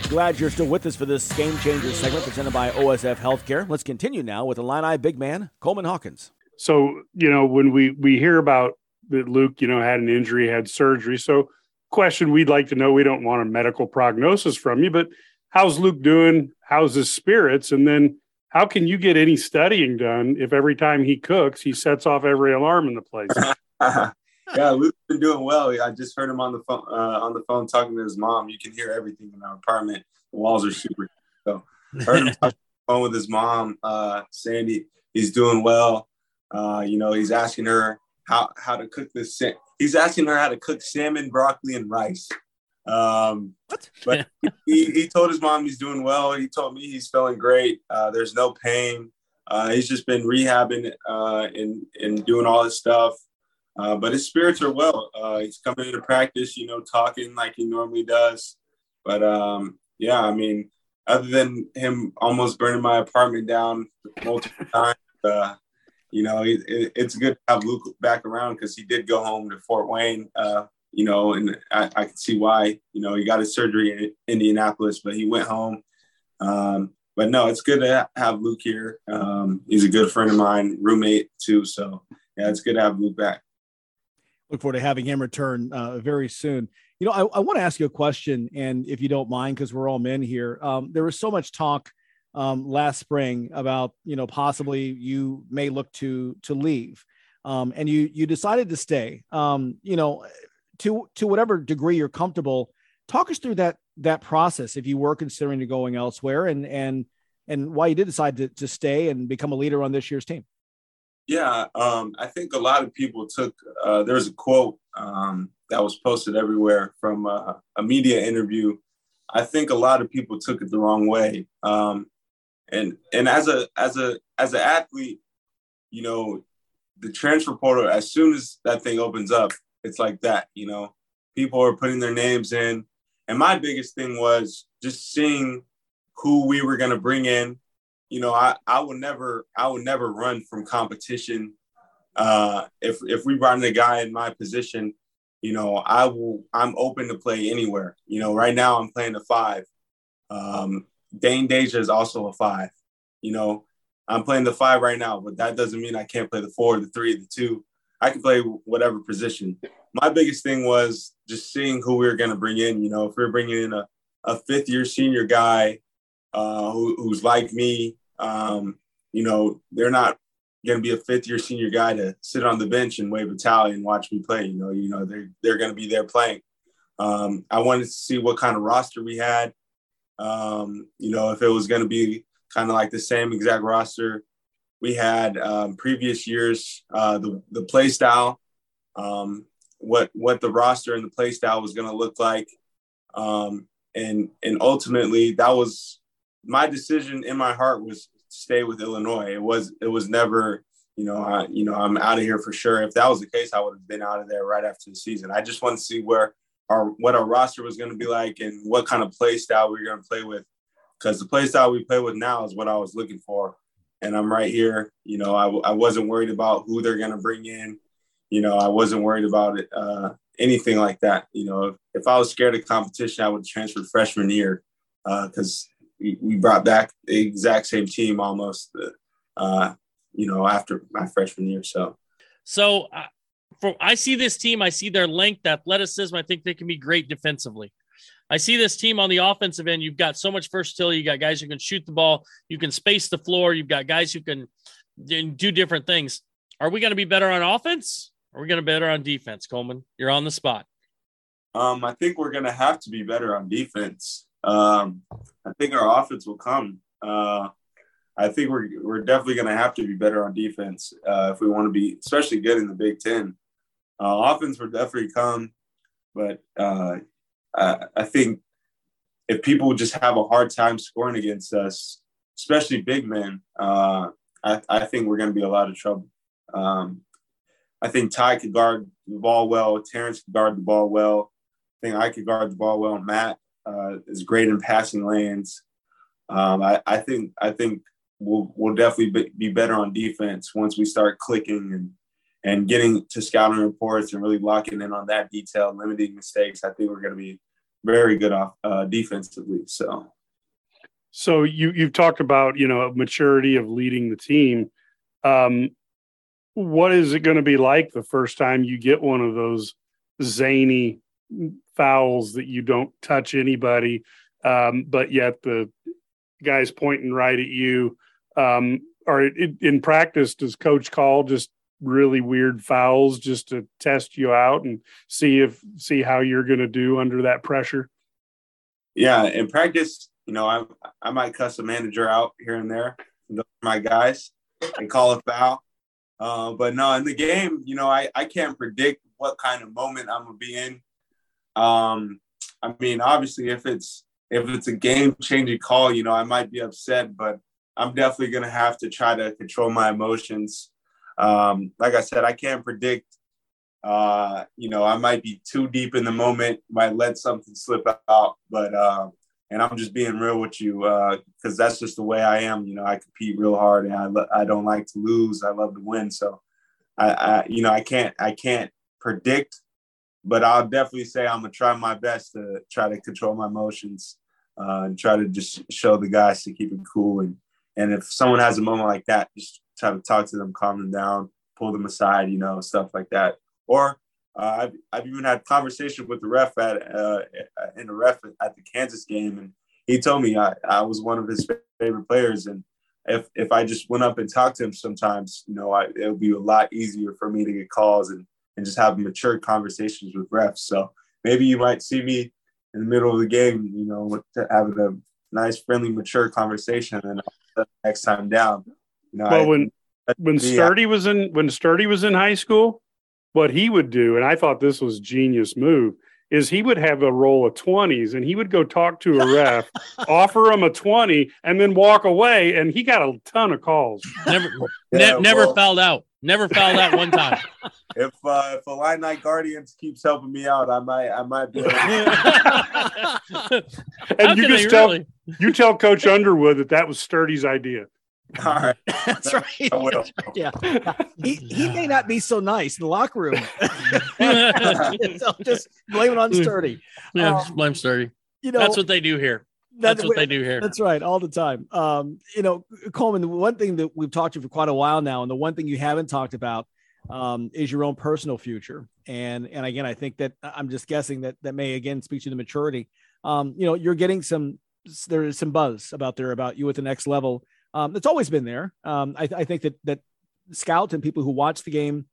Glad you're still with us for this Game Changer segment presented by OSF Healthcare. Let's continue now with Illini big man, Coleman Hawkins. So, you know, when we we hear about that Luke, you know, had an injury, had surgery. So, question we'd like to know, we don't want a medical prognosis from you, but how's Luke doing? How's his spirits? And then how can you get any studying done if every time he cooks, he sets off every alarm in the place? yeah, Luke's been doing well. I just heard him on the phone uh, on the phone talking to his mom. You can hear everything in our apartment. The walls are super. So heard him on the phone with his mom, uh, Sandy. He's doing well. Uh, you know, he's asking her how how to cook this. He's asking her how to cook salmon, broccoli, and rice. Um, what? but he, he told his mom he's doing well. He told me he's feeling great. Uh, there's no pain. Uh, he's just been rehabbing uh, and and doing all this stuff. Uh, but his spirits are well. Uh, he's coming into practice, you know, talking like he normally does. But um, yeah, I mean, other than him almost burning my apartment down multiple times, uh, you know, it, it, it's good to have Luke back around because he did go home to Fort Wayne, uh, you know, and I, I can see why. You know, he got his surgery in Indianapolis, but he went home. Um, but no, it's good to have Luke here. Um, he's a good friend of mine, roommate too. So yeah, it's good to have Luke back look forward to having him return uh, very soon. You know, I, I want to ask you a question, and if you don't mind, because we're all men here, um, there was so much talk um, last spring about you know possibly you may look to to leave, um, and you you decided to stay. Um, you know, to to whatever degree you're comfortable, talk us through that that process if you were considering going elsewhere, and and and why you did decide to, to stay and become a leader on this year's team. Yeah, um, I think a lot of people took. Uh, there's a quote um, that was posted everywhere from uh, a media interview. I think a lot of people took it the wrong way. Um, and and as a as a as an athlete, you know, the transfer portal. As soon as that thing opens up, it's like that. You know, people are putting their names in. And my biggest thing was just seeing who we were going to bring in you know, I, I would never I would never run from competition. Uh, if if we brought in a guy in my position, you know, I will I'm open to play anywhere. You know, right now I'm playing the five. Um, Dain Dainja is also a five. You know, I'm playing the five right now, but that doesn't mean I can't play the four, the three, the two. I can play whatever position. My biggest thing was just seeing who we were going to bring in. You know, if we are bringing in a, a fifth year senior guy uh, who, who's like me. Um, you know, they're not going to be a fifth year senior guy to sit on the bench and wave a towel and watch me play. You know, you know they're they're going to be there playing. Um, I wanted to see what kind of roster we had. Um, you know, if it was going to be kind of like the same exact roster we had um, previous years, uh, the the play style, um, what what the roster and the play style was going to look like, um, and and ultimately that was my decision in my heart was stay with Illinois. It was it was never you know I, you know I'm out of here for sure. If that was the case, I would have been out of there right after the season. I just wanted to see where our what our roster was going to be like and what kind of play style we were going to play with. Because the play style we play with now is what I was looking for, and I'm right here. You know, I, I wasn't worried about who they're going to bring in. You know, I wasn't worried about it, uh, anything like that. You know, if, if I was scared of competition, I would transfer freshman year because uh, we, we brought back the exact same team almost. Uh, you know, after my freshman year, so. So uh, for I see this team, I see their length, athleticism. I think they can be great defensively. I see this team on the offensive end. You've got so much versatility. You got guys who can shoot the ball. You can space the floor. You've got guys who can do different things. Are we going to be better on offense? Or are we going to be better on defense, Coleman? You're on the spot. Um, I think we're going to have to be better on defense. Um, I think our offense will come. Uh, I think we're we're definitely going to have to be better on defense uh, if we want to be, especially good in the Big Ten. Uh, offense will definitely come, but uh, I, I, think if people just have a hard time scoring against us, especially big men, uh, I, I, think we're going to be a lot of trouble. Um, I think Ty could guard the ball well. Terrence could guard the ball well. I think I could guard the ball well. Matt uh, is great in passing lanes. Um, I, I, think I think we'll we'll definitely be, be better on defense once we start clicking and and getting to scouting reports and really locking in on that detail, limiting mistakes, I think we're going to be very good off uh, defensively. So, so you you've talked about you know maturity of leading the team. Um, what is it going to be like the first time you get one of those zany fouls that you don't touch anybody, um, but yet the guy's pointing right at you? Um, or in practice, does coach call just really weird fouls just to test you out and see if see how you're going to do under that pressure? Yeah, in practice, you know, I I might cuss a manager out here and there, my guys, and call a foul. Uh, but no, in the game, you know, I I can't predict what kind of moment I'm gonna be in. Um, I mean, obviously, if it's if it's a game changing call, you know, I might be upset, but I'm definitely gonna have to try to control my emotions um, like I said, I can't predict. Uh, you know, I might be too deep in the moment, might let something slip out, but uh, and I'm just being real with you because uh, that's just the way I am. You know, I compete real hard, and I lo- I don't like to lose. I love to win. So, I, I you know I can't I can't predict, but I'll definitely say I'm gonna try my best to try to control my emotions uh, and try to just show the guys to keep it cool and and if someone has a moment like that, just try to talk to them, calm them down, pull them aside, you know, stuff like that. Or uh, I've, I've even had conversations with the ref at uh, in the ref at the Kansas game, and he told me I, I was one of his favorite players, and if if I just went up and talked to him sometimes, you know, I, it would be a lot easier for me to get calls and and just have mature conversations with refs. So maybe you might see me in the middle of the game, you know, having a nice, friendly, mature conversation, and next time down no, well, I, when when Sturdy was in when Sturdy was in high school, what he would do, and I thought this was genius move, is he would have a roll of twenties, and he would go talk to a ref, offer him a twenty, and then walk away, and he got a ton of calls. Never, yeah, ne- never well, fouled out. Never fouled that one time. If uh, if Illini Guardians keeps helping me out, I might I might be. and you just tell really? you tell Coach Underwood that that was Sturdy's idea. All right. That's right. Yeah. He, he may not be so nice in the locker room. so just blame it on Sturdy. Yeah, um, just blame Sturdy. You know, that's what they do here. That's, that's what they do here. That's right, all the time. Um, you know, Coleman, the one thing that we've talked to for quite a while now, and the one thing you haven't talked about um, is your own personal future. And and again, I think that I'm just guessing that that may again speak to the maturity. Um, you know, you're getting some there is some buzz about there about you at the next level um, it's always been there. Um, I, I, think that that scouts and people who watch the game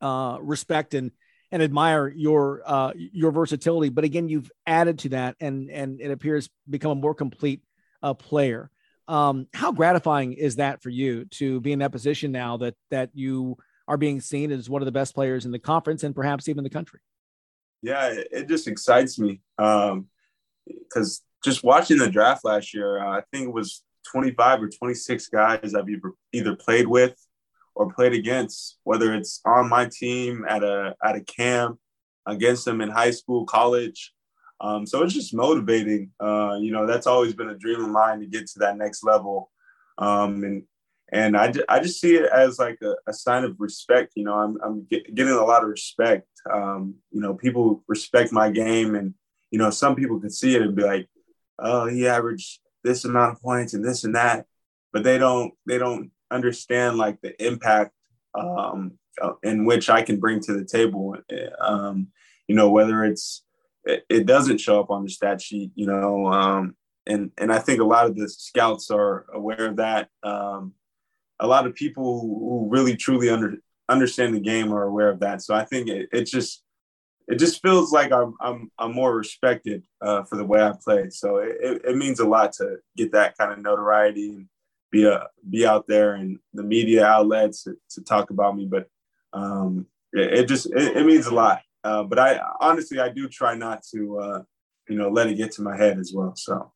uh, respect and and admire your uh, your versatility. But again, you've added to that, and and it appears become a more complete uh, player. Um, how gratifying is that for you to be in that position now that that you are being seen as one of the best players in the conference and perhaps even the country? Yeah, it, it just excites me because um, just watching the draft last year, uh, I think it was 25 or 26 guys I've either, either played with or played against, whether it's on my team at a at a camp, against them in high school, college. Um, so it's just motivating. Uh, you know, that's always been a dream of mine to get to that next level. Um, and and I, I just see it as like a, a sign of respect. You know, I'm, I'm get, getting a lot of respect. Um, you know, people respect my game, and you know, some people could see it and be like, "Oh, he averaged this amount of points and this and that," but they don't they don't understand like the impact um, uh, in which I can bring to the table. Um, you know, whether it's it, it, doesn't show up on the stat sheet, you know, um, and and I think a lot of the scouts are aware of that. Um, a lot of people who really truly under, understand the game are aware of that. So I think it, it just it just feels like I'm I'm, I'm more respected uh, for the way I play. So it, it means a lot to get that kind of notoriety and be a be out there and the media outlets to, to talk about me. But um, it, it just it, it, means a lot. Uh, but I honestly I do try not to uh, you know let it get to my head as well. So.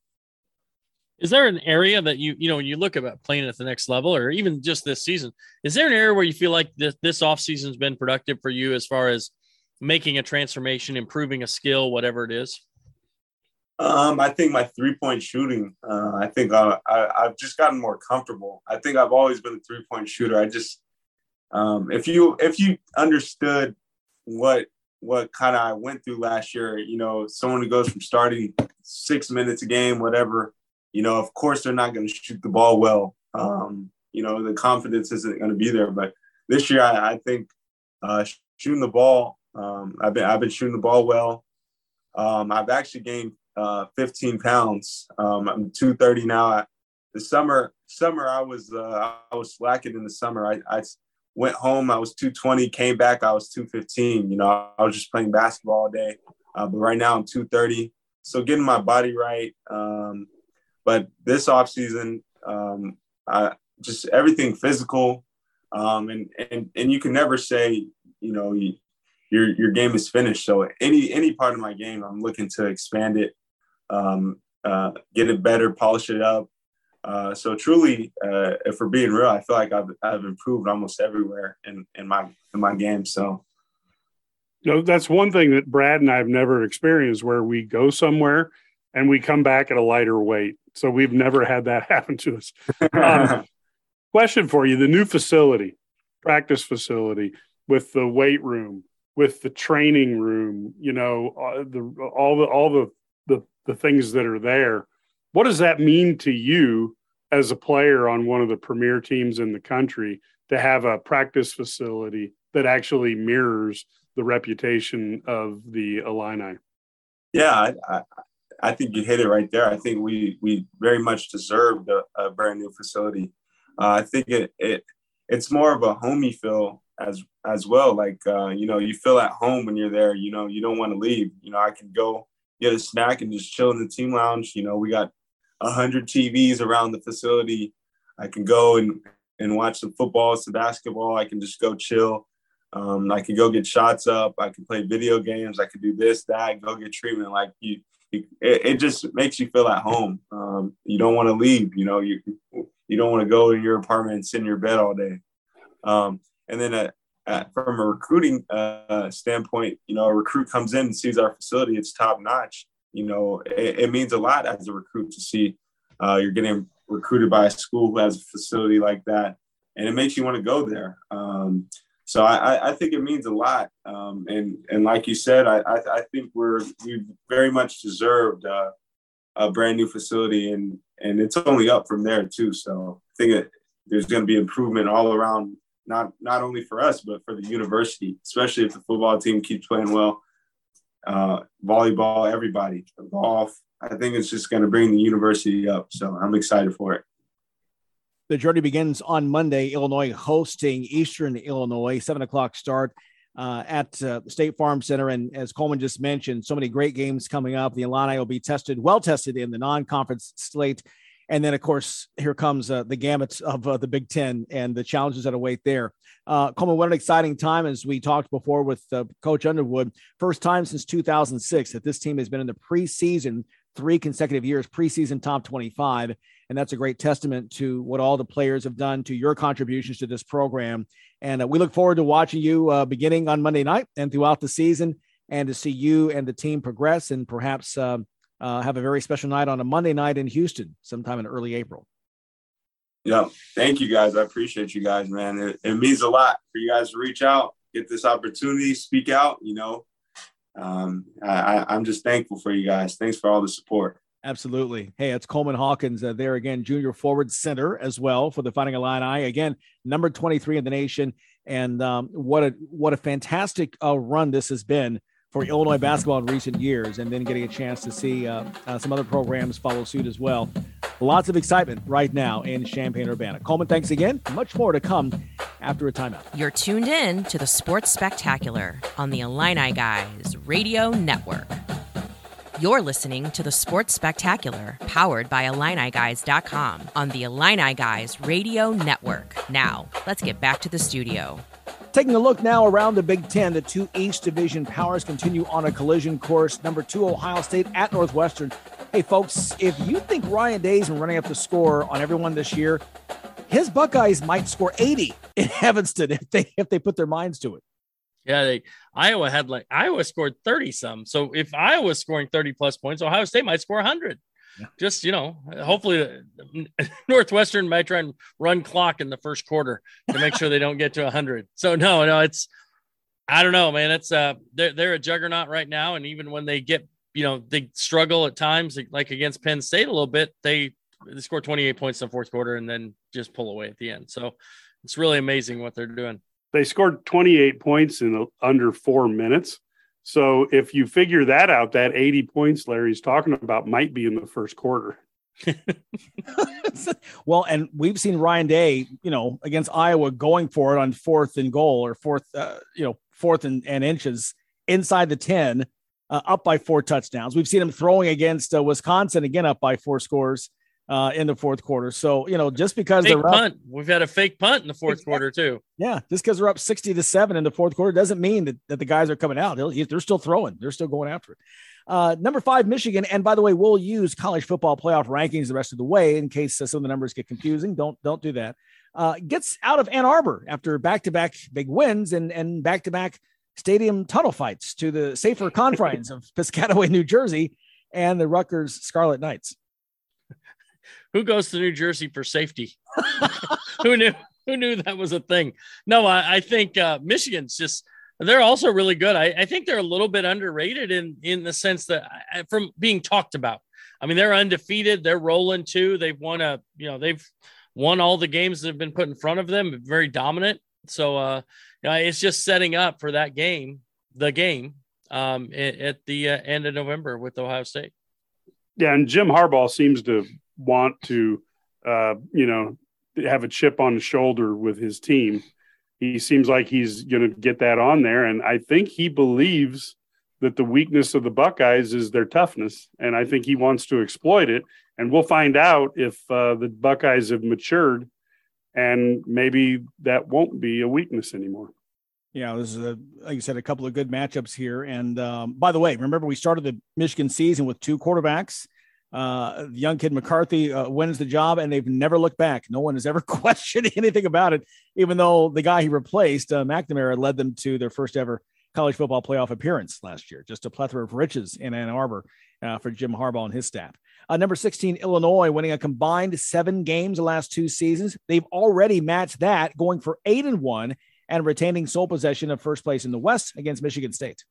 Is there an area that you, you know, when you look about playing at the next level or even just this season, is there an area where you feel like this, this offseason has been productive for you as far as making a transformation, improving a skill, whatever it is? Um, I think my three point shooting, uh, I think uh, I, I've just gotten more comfortable. I think I've always been a three point shooter. I just, um, if you, if you understood what, what kind of I went through last year, you know, someone who goes from starting six minutes a game, whatever, you know, of course they're not going to shoot the ball well. Um, you know, the confidence isn't going to be there. But this year, I, I think uh, shooting the ball, um, I've been I've been shooting the ball well. Um, I've actually gained uh, 15 pounds. Um, I'm 230 now. the summer summer I was uh, I was slacking in the summer. I, I went home. I was 220. Came back. I was 215. You know, I was just playing basketball all day. Uh, but right now I'm 230. So getting my body right. Um, but this off season, um, I, just everything physical, um, and and and you can never say, you know, you, your your game is finished. So any any part of my game, I'm looking to expand it, um, uh, get it better, polish it up. Uh, so truly, uh, if we're being real, I feel like I've I've improved almost everywhere in in my in my game. So. You know, that's one thing that Brad and I have never experienced where we go somewhere and we come back at a lighter weight. So we've never had that happen to us. Um, question for you: the new facility, practice facility, with the weight room, with the training room, you know, uh, the all the all the the the things that are there. What does that mean to you as a player on one of the premier teams in the country to have a practice facility that actually mirrors the reputation of the Illini? Yeah, I, I think you hit it right there. I think we we very much deserved a, a brand new facility. Uh, I think it it it's more of a homey feel as as well. Like uh, you know, you feel at home when you're there. You know, you don't want to leave. You know, I can go get a snack and just chill in the team lounge. You know, we got a hundred TVs around the facility. I can go and and watch some football, some basketball. I can just go chill. Um, I can go get shots up. I can play video games. I can do this, that, go get treatment. Like you, it, it just makes you feel at home. Um, you don't want to leave. You know, you you don't want to go in your apartment and sit in your bed all day. Um, and then uh, from a recruiting uh, standpoint, you know, a recruit comes in and sees our facility; it's top notch. You know, it, it, means a lot as a recruit to see uh, you're getting recruited by a school who has a facility like that, and it makes you want to go there. Um, so I, I think it means a lot. Um, and and like you said, I, I, I think we're we very much deserved uh, a brand new facility, and and it's only up from there too. So I think it, there's going to be improvement all around, not not only for us but for the university, especially if the football team keeps playing well. Uh, volleyball, everybody, golf. I think it's just going to bring the university up. So I'm excited for it. The journey begins on Monday. Illinois hosting Eastern Illinois, seven o'clock start. uh, at uh, State Farm Center. And as Coleman just mentioned, so many great games coming up. The Illini will be tested, well tested in the non conference slate. And then, of course, here comes uh, the gamut of uh, the Big Ten and the challenges that await there. Uh, Coleman, what an exciting time, as we talked before with uh, Coach Underwood. First time since 2006 that this team has been in the preseason three consecutive years, preseason top 25. And that's a great testament to what all the players have done, to your contributions to this program. And uh, we look forward to watching you uh, beginning on Monday night and throughout the season, and to see you and the team progress and perhaps uh, have a very special night on a Monday night in Houston sometime in early April. Yeah. Thank you guys. I appreciate you guys, man. It, it, means a lot for you guys to reach out, get this opportunity, speak out. You know, um, I, I'm just thankful for you guys. Thanks for all the support. Absolutely. Hey, it's Coleman Hawkins uh, there again, junior forward center as well for the Fighting Illini. Again, number 23 in the nation. And um, what a what a fantastic uh, run this has been for Illinois basketball in recent years, and then getting a chance to see uh, uh, some other programs follow suit as well. Lots of excitement right now in Champaign Urbana. Coleman, thanks again. Much more to come after a timeout. You're tuned in to the Sports Spectacular on the Illini Guys Radio Network. You're listening to the Sports Spectacular, powered by IlliniGuys.com on the Illini Guys Radio Network. Now, let's get back to the studio. Taking a look now around the Big Ten, the two East Division powers continue on a collision course. Number two, Ohio State at Northwestern. Hey, folks, if you think Ryan Day's been running up the score on everyone this year, his Buckeyes might score 80 in Evanston if they if they put their minds to it. Yeah, they Iowa had like Iowa scored 30 some. So if Iowa's scoring 30 plus points, Ohio State might score 100 just you know hopefully northwestern might try and run clock in the first quarter to make sure they don't get to 100 so no no it's i don't know man. It's uh they're, they're a juggernaut right now. And even when they get you know they struggle at times like against penn state a little bit they they score 28 points in the fourth quarter and then just pull away at the end. So it's really amazing what they're doing. They scored 28 points in under four minutes so if you figure that out, that 80 points Larry's talking about might be in the first quarter. well, and we've seen Ryan Day, you know, against Iowa going for it on fourth and goal or fourth, uh, you know, fourth and, and inches inside the 10, uh, up by four touchdowns. We've seen him throwing against uh, Wisconsin again, up by four scores uh, in the fourth quarter. So you know, just because fake they're punt, up, we've had a fake punt in the fourth exactly. quarter too. Yeah, just because they're up sixty to seven in the fourth quarter doesn't mean that, that the guys are coming out. They're, they're still throwing. They're still going after it. Uh, number five, Michigan. And by the way, we'll use college football playoff rankings the rest of the way in case uh, some of the numbers get confusing. Don't don't do that. Uh, gets out of Ann Arbor after back-to-back big wins and and back-to-back stadium tunnel fights to the safer confines of Piscataway, New Jersey, and the Rutgers Scarlet Knights who goes to New Jersey for safety? who knew? Who knew that was a thing? No, I, I think uh, Michigan's just they're also really good. I, I, think they're a little bit underrated in in the sense that from being talked about. I mean, they're undefeated. They're rolling too. They've won a you know they've won all the games that have been put in front of them. Very dominant. So uh, you know, it's just setting up for that game, the game um, at, at the uh, end of November with Ohio State. Yeah, and Jim Harbaugh seems to want to, uh, you know, have a chip on his shoulder with his team. He seems like he's going to get that on there, and I think he believes that the weakness of the Buckeyes is their toughness, and I think he wants to exploit it. And we'll find out if uh, the Buckeyes have matured, and maybe that won't be a weakness anymore. Yeah, this is a, like you said, a couple of good matchups here. And um, by the way, remember we started the Michigan season with two quarterbacks uh, young kid McCarthy uh, wins the job, and they've never looked back. No one has ever questioned anything about it, even though the guy he replaced, uh, McNamara, led them to their first ever college football playoff appearance last year. Just a plethora of riches in Ann Arbor uh, for Jim Harbaugh and his staff. Uh, number 16, Illinois, winning a combined seven games the last two seasons. They've already matched that, going for eight and one and retaining sole possession of first place in the West against Michigan State.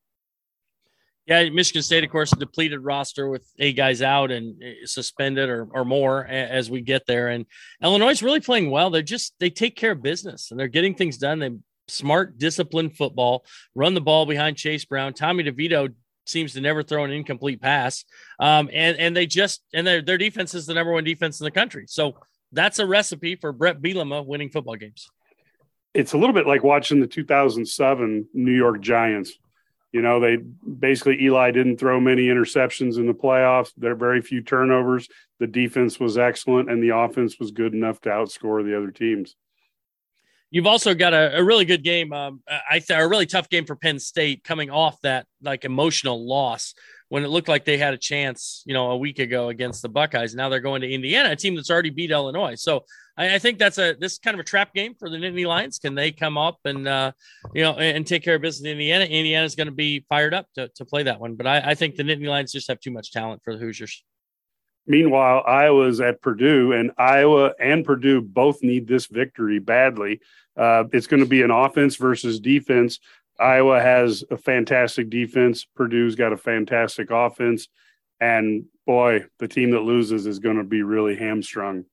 Yeah, Michigan State, of course, a depleted roster with eight guys out and eh, suspended or, or more as we get there. And Illinois is really playing well. They're just they take care of business and they're getting things done. They smart, disciplined football, run the ball behind Chase Brown. Tommy DeVito seems to never throw an incomplete pass. Um, and and they just and their their defense is the number one defense in the country. So that's a recipe for Bret Bielema winning football games. it's a little bit like watching the 2007 New York Giants. You know, they basically Eli didn't throw many interceptions in the playoffs. There are very few turnovers. The defense was excellent, and the offense was good enough to outscore the other teams. You've also got a, a really good game. Um, I thought a really tough game for Penn State coming off that like emotional loss when it looked like they had a chance, you know, a week ago against the Buckeyes. Now they're going to Indiana, a team that's already beat Illinois. So I, I think that's a this kind of a trap game for the Nittany Lions. Can they come up and uh, you know and, and take care of business in Indiana? Indiana's going to be fired up to, to play that one. But I, I think the Nittany Lions just have too much talent for the Hoosiers. Meanwhile, Iowa's at Purdue, and Iowa and Purdue both need this victory badly. Uh, it's going to be an offense versus defense. Iowa has a fantastic defense. Purdue's got a fantastic offense. And boy, the team that loses is going to be really hamstrung.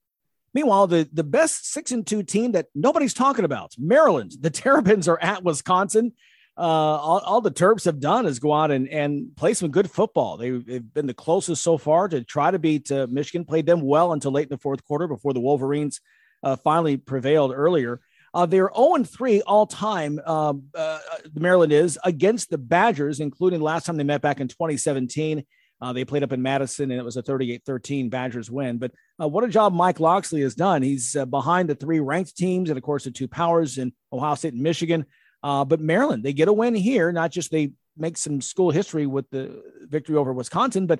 Meanwhile, the, the best six and two team that nobody's talking about, Maryland. The Terrapins are at Wisconsin. Uh, all, all, the Terps have done is go out and, and play some good football. They, have been the closest so far to try to beat uh, Michigan. Played them well until late in the fourth quarter before the Wolverines uh, finally prevailed earlier. Uh, they're 0 3 all time, uh, Maryland is, against the Badgers, including last time they met back in 2017. Uh, they played up in Madison and it was a 38 13 Badgers win. But what a job Mike Locksley has done. He's behind the three ranked teams and, of course, the two powers in Ohio State and Michigan. Uh, but Maryland, they get a win here. Not just they make some school history with the victory over Wisconsin, but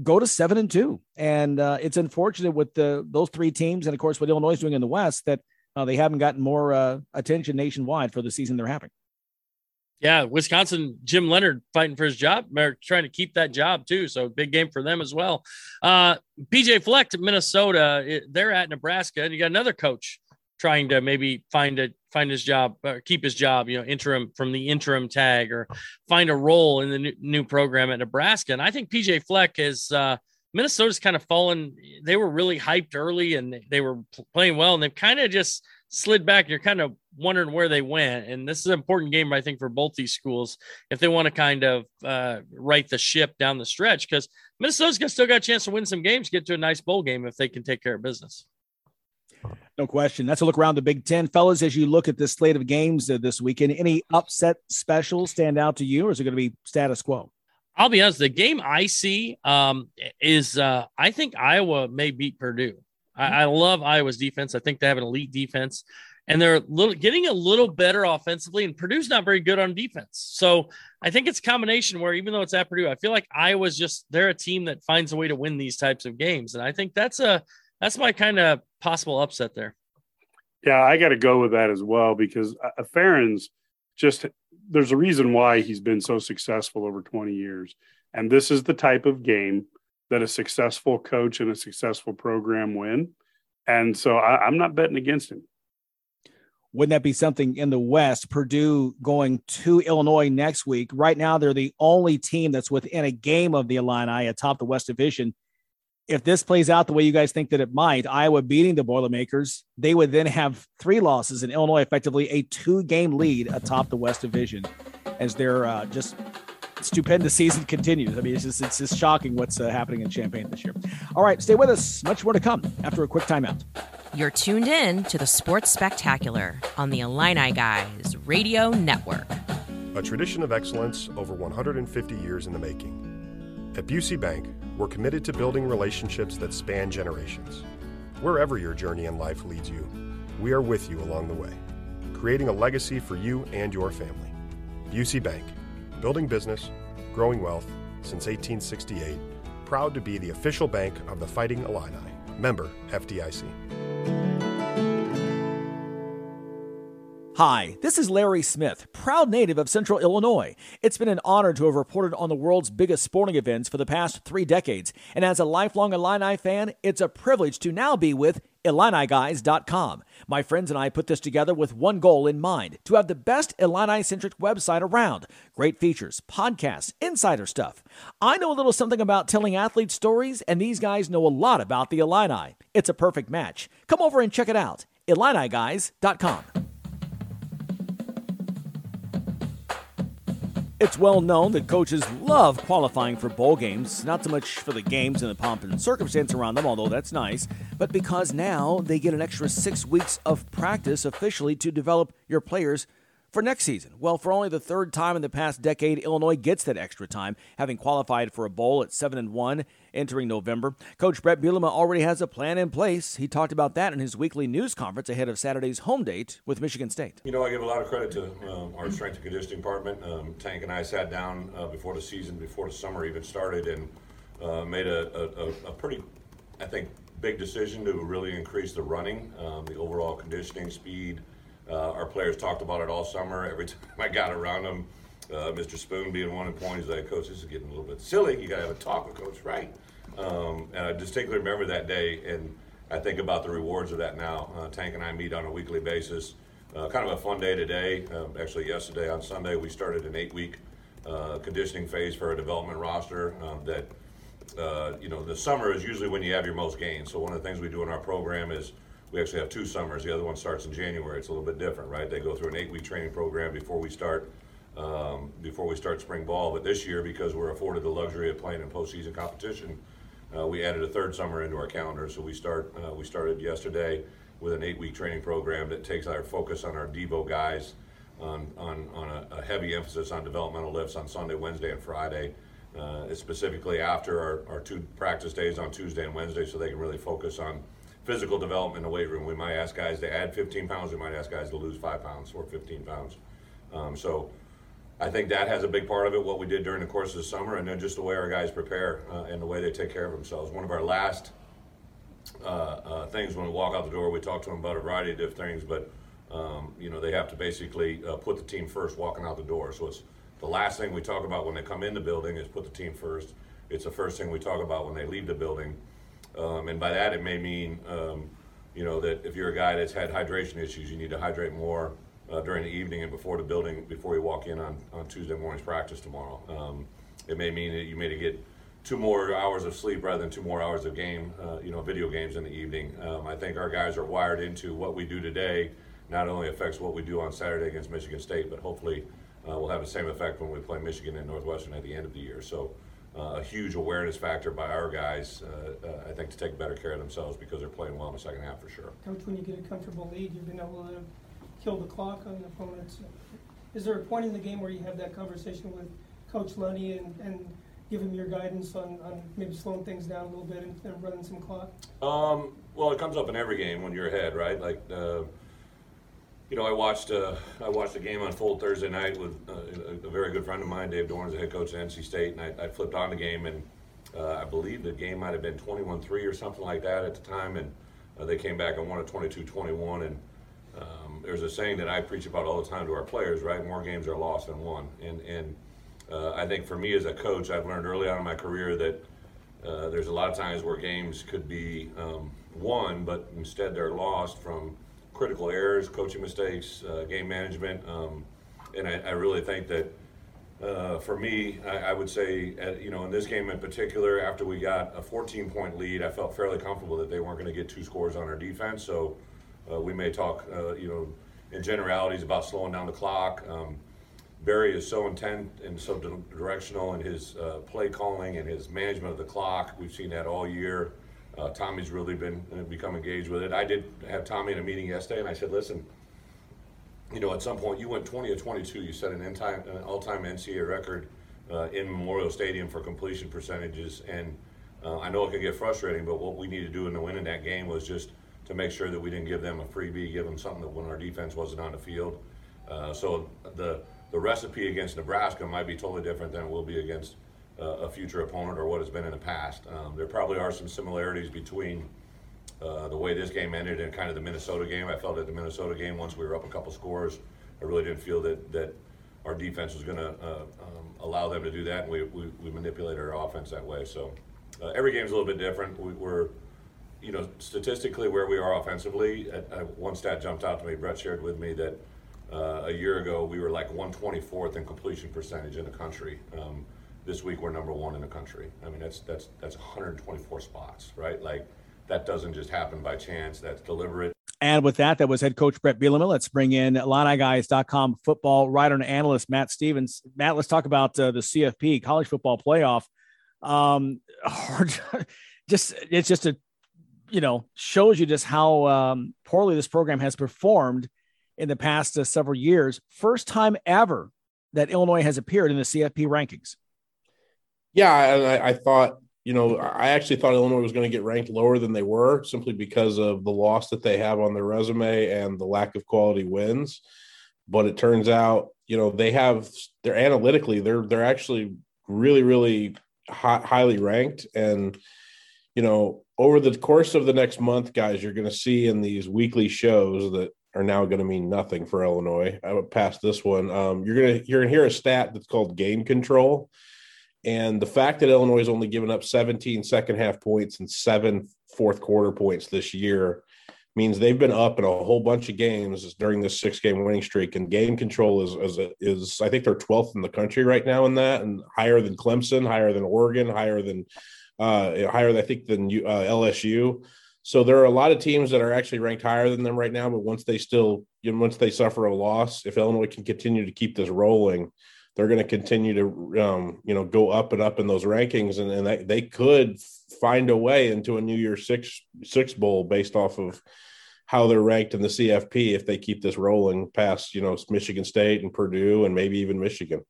go to seven and two. And uh, it's unfortunate with the those three teams, and of course what Illinois is doing in the West, that uh, they haven't gotten more attention nationwide for the season they're having. Yeah, Wisconsin, Jim Leonhard fighting for his job. Trying to keep that job too. So big game for them as well. Uh, PJ Fleck Minnesota. They're at Nebraska, and you got another coach trying to maybe find a find his job or keep his job. You know, interim from the interim tag or find a role in the new, new program at Nebraska. And I think PJ Fleck is. Uh, Minnesota's kind of fallen. They were really hyped early and they were playing well, and they've kind of just slid back. and You're kind of wondering where they went. And this is an important game, I think, for both these schools if they want to kind of uh, right the ship down the stretch because Minnesota's still got a chance to win some games, get to a nice bowl game if they can take care of business. No question. That's a look around the Big Ten. Fellas, as you look at this slate of games this weekend, any upset specials stand out to you, or is it going to be status quo? I'll be honest. The game I see um, is uh, I think Iowa may beat Purdue. I, I, love Iowa's defense. I think they have an elite defense, and they're little, getting a little better offensively. And Purdue's not very good on defense, so I think it's a combination where even though it's at Purdue, I feel like Iowa's just they're a team that finds a way to win these types of games, and I think that's a that's my kind of possible upset there. Yeah, I got to go with that as well because uh, Ferentz just there's a reason why he's been so successful over 20 years, and this is the type of game that a successful coach and a successful program win. And so I, I'm not betting against him. Wouldn't that be something in the West? Purdue going to Illinois next week. Right now, they're the only team that's within a game of the Illini atop the West Division. If this plays out the way you guys think that it might, Iowa beating the Boilermakers, they would then have three losses, and Illinois effectively a two game lead atop the West Division as they're uh, just stupendous season continues. I mean, it's just it's just shocking what's uh, happening in Champaign this year. All right, stay with us. Much more to come after a quick timeout. You're tuned in to the Sports Spectacular on the Illini Guys Radio Network. A tradition of excellence over 150 years in the making. At Busey Bank, we're committed to building relationships that span generations. Wherever your journey in life leads you, we are with you along the way, creating a legacy for you and your family. Busey Bank building business, growing wealth since 1868. Proud to be the official bank of the Fighting Illini. Member FDIC. Hi, this is Larry Smith, proud native of Central Illinois. It's been an honor to have reported on the world's biggest sporting events for the past three decades. And as a lifelong Illini fan, it's a privilege to now be with IlliniGuys.com. My friends and I put this together with one goal in mind to have the best Illini centric website around. Great features, podcasts, insider stuff. I know a little something about telling athlete stories, and these guys know a lot about the Illini. It's a perfect match. Come over and check it out. IlliniGuys.com. It's well known that coaches love qualifying for bowl games, not so much for the games and the pomp and circumstance around them, although that's nice, but because now they get an extra six weeks of practice officially to develop your players for next season? Well, for only the third time in the past decade, Illinois gets that extra time, having qualified for a bowl at 7 and 1 entering November. Coach Bret Bielema already has a plan in place. He talked about that in his weekly news conference ahead of Saturday's home date with Michigan State. You know, I give a lot of credit to um, our strength and conditioning department. Um, Tank and I sat down uh, before the season, before the summer even started, and uh, made a, a, a, pretty, I think, big decision to really increase the running, um, the overall conditioning, speed, uh, our players talked about it all summer. Every time I got around them, uh, Mr. Spoon being one of points, like, Coach, this is getting a little bit silly. You got to have a talk with Coach Wright. Um, and I distinctly remember that day, and I think about the rewards of that now. Uh, Tank and I meet on a weekly basis. Uh, kind of a fun day today. Um, actually, yesterday on Sunday, we started an eight-week uh, conditioning phase for a development roster um, that. Uh, you know, the summer is usually when you have your most gains. So one of the things we do in our program is we actually have two summers. The other one starts in January. It's a little bit different, right? They go through an eight-week training program before we start um, before we start spring ball. But this year, because we're afforded the luxury of playing in postseason competition, uh, we added a third summer into our calendar. So we start uh, we started yesterday with an eight-week training program that takes our focus on our Devo guys, on on, on a, a heavy emphasis on developmental lifts on Sunday, Wednesday, and Friday. Uh, specifically after our, our two practice days on Tuesday and Wednesday, so they can really focus on physical development in the weight room. We might ask guys to add 15 pounds. We might ask guys to lose five pounds or 15 pounds. Um, so I think that has a big part of it, what we did during the course of the summer, and then just the way our guys prepare uh, and the way they take care of themselves. One of our last uh, uh, things when we walk out the door, we talk to them about a variety of different things, but um, you know they have to basically uh, put the team first walking out the door. So it's the last thing we talk about when they come in the building is put the team first. It's the first thing we talk about when they leave the building. Um, and by that, it may mean, um, you know, that if you're a guy that's had hydration issues, you need to hydrate more uh, during the evening and before the building, before you walk in on, on Tuesday morning's practice tomorrow. Um, it may mean that you may get two more hours of sleep rather than two more hours of game, uh, you know, video games in the evening. Um, I think our guys are wired into what we do today not only affects what we do on Saturday against Michigan State, but hopefully uh, will have the same effect when we play Michigan and Northwestern at the end of the year. So uh, a huge awareness factor by our guys, uh, uh, I think, to take better care of themselves because they're playing well in the second half for sure. Coach, when you get a comfortable lead, you've been able to kill the clock on the opponents. Is there a point in the game where you have that conversation with Coach Lunney and, and give him your guidance on, on maybe slowing things down a little bit and, and running some clock? Um, well, it comes up in every game when you're ahead, right? Like, uh, you know, I watched uh, I watched a game unfold Thursday night with uh, a, very good friend of mine, Dave Doeren, the head coach at NC State, and I, I flipped on the game, and uh, I believe the game might have been 21-3 or something like that at the time, and uh, they came back and won at 22-21, and um, there's a saying that I preach about all the time to our players, right? More games are lost than won, and and uh, I think for me as a coach, I've learned early on in my career that uh, there's a lot of times where games could be um, won, but instead they're lost from critical errors, coaching mistakes, uh, game management, um, and I, I, really think that uh, for me, I, I would say, uh, you know, in this game in particular, after we got a 14 point lead, I felt fairly comfortable that they weren't going to get two scores on our defense. So uh, we may talk, uh, you know, in generalities about slowing down the clock. Um, Barry is so intent and so directional in his uh, play calling and his management of the clock. We've seen that all year. Uh, Tommy's really been uh, become engaged with it. I did have Tommy in a meeting yesterday, and I said, "Listen, you know, at some point you went 20 or 22. You set an, an all-time NCAA record uh, in Memorial Stadium for completion percentages, and uh, I know it can get frustrating. But what we need to do in the win in that game was just to make sure that we didn't give them a freebie, give them something that when our defense wasn't on the field. Uh, so the the recipe against Nebraska might be totally different than it will be against." a future opponent or what has been in the past. Um, there probably are some similarities between uh, the way this game ended and kind of the Minnesota game. I felt at the Minnesota game, once we were up a couple scores, I really didn't feel that, that our defense was going to uh, um, allow them to do that, and we, we, we manipulated our offense that way. So uh, every game's a little bit different. We, are you know, statistically where we are offensively. one stat jumped out to me. Brett shared with me that uh, a year ago we were like 124th in completion percentage in the country. Um, this week we're number one in the country. I mean, that's that's that's 124 spots, right? Like that doesn't just happen by chance. That's deliberate. And with that, that was head coach Bret Bielema. Let's bring in IlliniGuys.com football writer and analyst Matt Stevens. Matt, let's talk about uh, the CFP college football playoff. Um, just it's just a you know shows you just how um, poorly this program has performed in the past uh, several years. First time ever that Illinois has appeared in the CFP rankings. Yeah, I, I thought you know, I actually thought Illinois was going to get ranked lower than they were simply because of the loss that they have on their resume and the lack of quality wins. But it turns out, you know, they have they're analytically they're they're actually really really high, highly ranked and you know over the course of the next month guys you're going to see in these weekly shows that are now going to mean nothing for illinois. I would pass this one. Um, you're going to you're going to hear a stat that's called game control. And the fact that Illinois has only given up 17 second half points and seven fourth quarter points this year means they've been up in a whole bunch of games during this six game winning streak. And game control is, is, is, I think they're 12th in the country right now in that, and higher than Clemson, higher than Oregon, higher than, uh, higher, I think, than uh, LSU. So there are a lot of teams that are actually ranked higher than them right now. But once they still, you know, once they suffer a loss, if Illinois can continue to keep this rolling, they're going to continue to um, you know go up and up in those rankings and, and they, they could find a way into a new year six six bowl based off of how they're ranked in the cfp if they keep this rolling past you know michigan state and purdue and maybe even michigan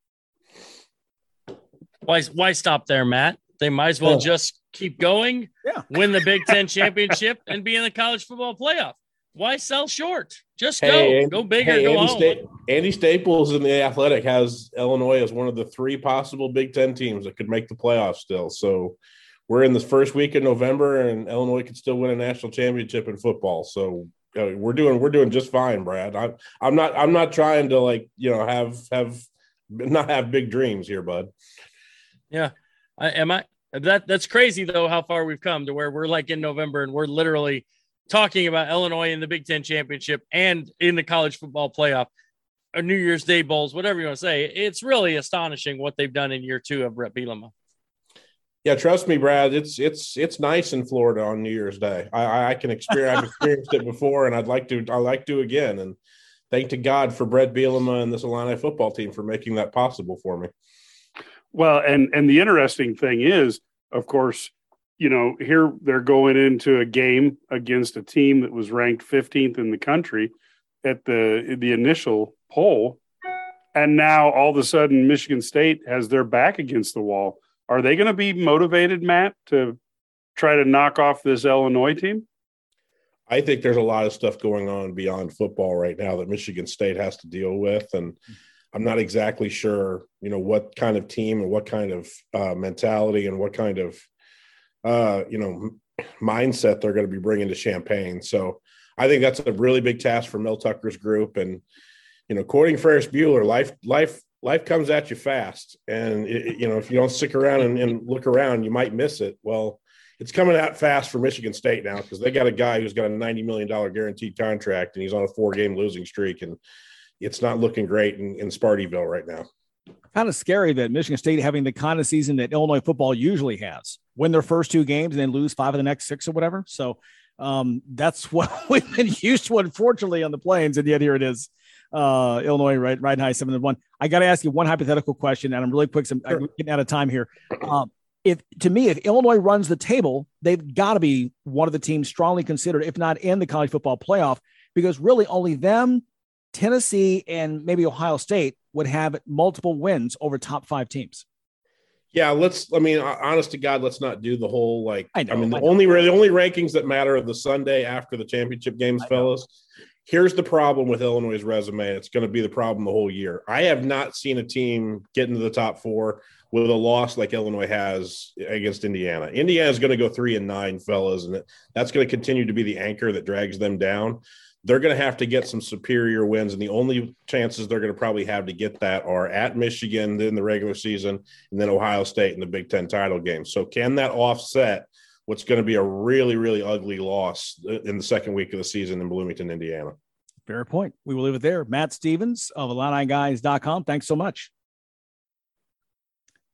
why why stop there matt they might as well oh. just keep going yeah. win the big ten championship and be in the college football playoff why sell short? Just go, hey, go bigger, hey, go Andy, home. Sta- Andy Staples in the Athletic has Illinois as one of the three possible Big Ten teams that could make the playoffs still. So we're in the first week of November, and Illinois could still win a national championship in football. So we're doing we're doing just fine, Brad. I'm I'm not I'm not trying to like you know have have not have big dreams here, bud. Yeah, I, am I that that's crazy though how far we've come to where we're like in November and we're literally talking about Illinois in the Big Ten championship and in the college football playoff or New Year's Day bowls, whatever you want to say. It's really astonishing what they've done in year two of Bret Bielema. Yeah, trust me, Brad. It's it's it's nice in Florida on New Year's Day. I, I can experience. I've experienced it before, and I'd like to. I like to again. And thank to God for Bret Bielema and this Illini football team for making that possible for me. Well, and and the interesting thing is, of course, you know, here they're going into a game against a team that was ranked 15th in the country at the the initial poll, and now all of a sudden Michigan State has their back against the wall. Are they going to be motivated, Matt, to try to knock off this Illinois team? I think there's a lot of stuff going on beyond football right now that Michigan State has to deal with, and mm-hmm. I'm not exactly sure, you know, what kind of team and what kind of uh, mentality and what kind of uh, you know, mindset they're going to be bringing to Champaign. So I think that's a really big task for Mel Tucker's group. And, you know, quoting Ferris Bueller, life, life, life comes at you fast. And, it, you know, if you don't stick around and, and look around, you might miss it. Well, it's coming out fast for Michigan State now because they got a guy who's got a $90 million guaranteed contract and he's on a four game losing streak. And it's not looking great in, in Spartyville right now kind of scary that Michigan State having the kind of season that Illinois football usually has, win their first two games and then lose five of the next six or whatever. So um, that's what we've been used to, unfortunately, on the plains, and yet here it is. Uh, Illinois right right high seven and one. I got to ask you one hypothetical question, and I'm really quick. I'm, sure. I'm getting out of time here. Um, if to me, if Illinois runs the table, they've got to be one of the teams strongly considered, if not in the college football playoff, because really only them, Tennessee, and maybe Ohio State would have multiple wins over top five teams. Yeah, let's. I mean, honest to God, let's not do the whole like. I, know, I mean, the I only the only rankings that matter are the Sunday after the championship games, fellas. Here's the problem with Illinois' resume. It's going to be the problem the whole year. I have not seen a team get into the top four with a loss like Illinois has against Indiana. Indiana is going to go three and nine, fellas, and that's going to continue to be the anchor that drags them down they're going to have to get some superior wins. And the only chances they're going to probably have to get that are at Michigan in the regular season and then Ohio State in the Big Ten title game. So, can that offset what's going to be a really, really ugly loss in the second week of the season in Bloomington, Indiana? Fair point. We will leave it there. Matt Stevens of IlliniGuys.com. Thanks so much.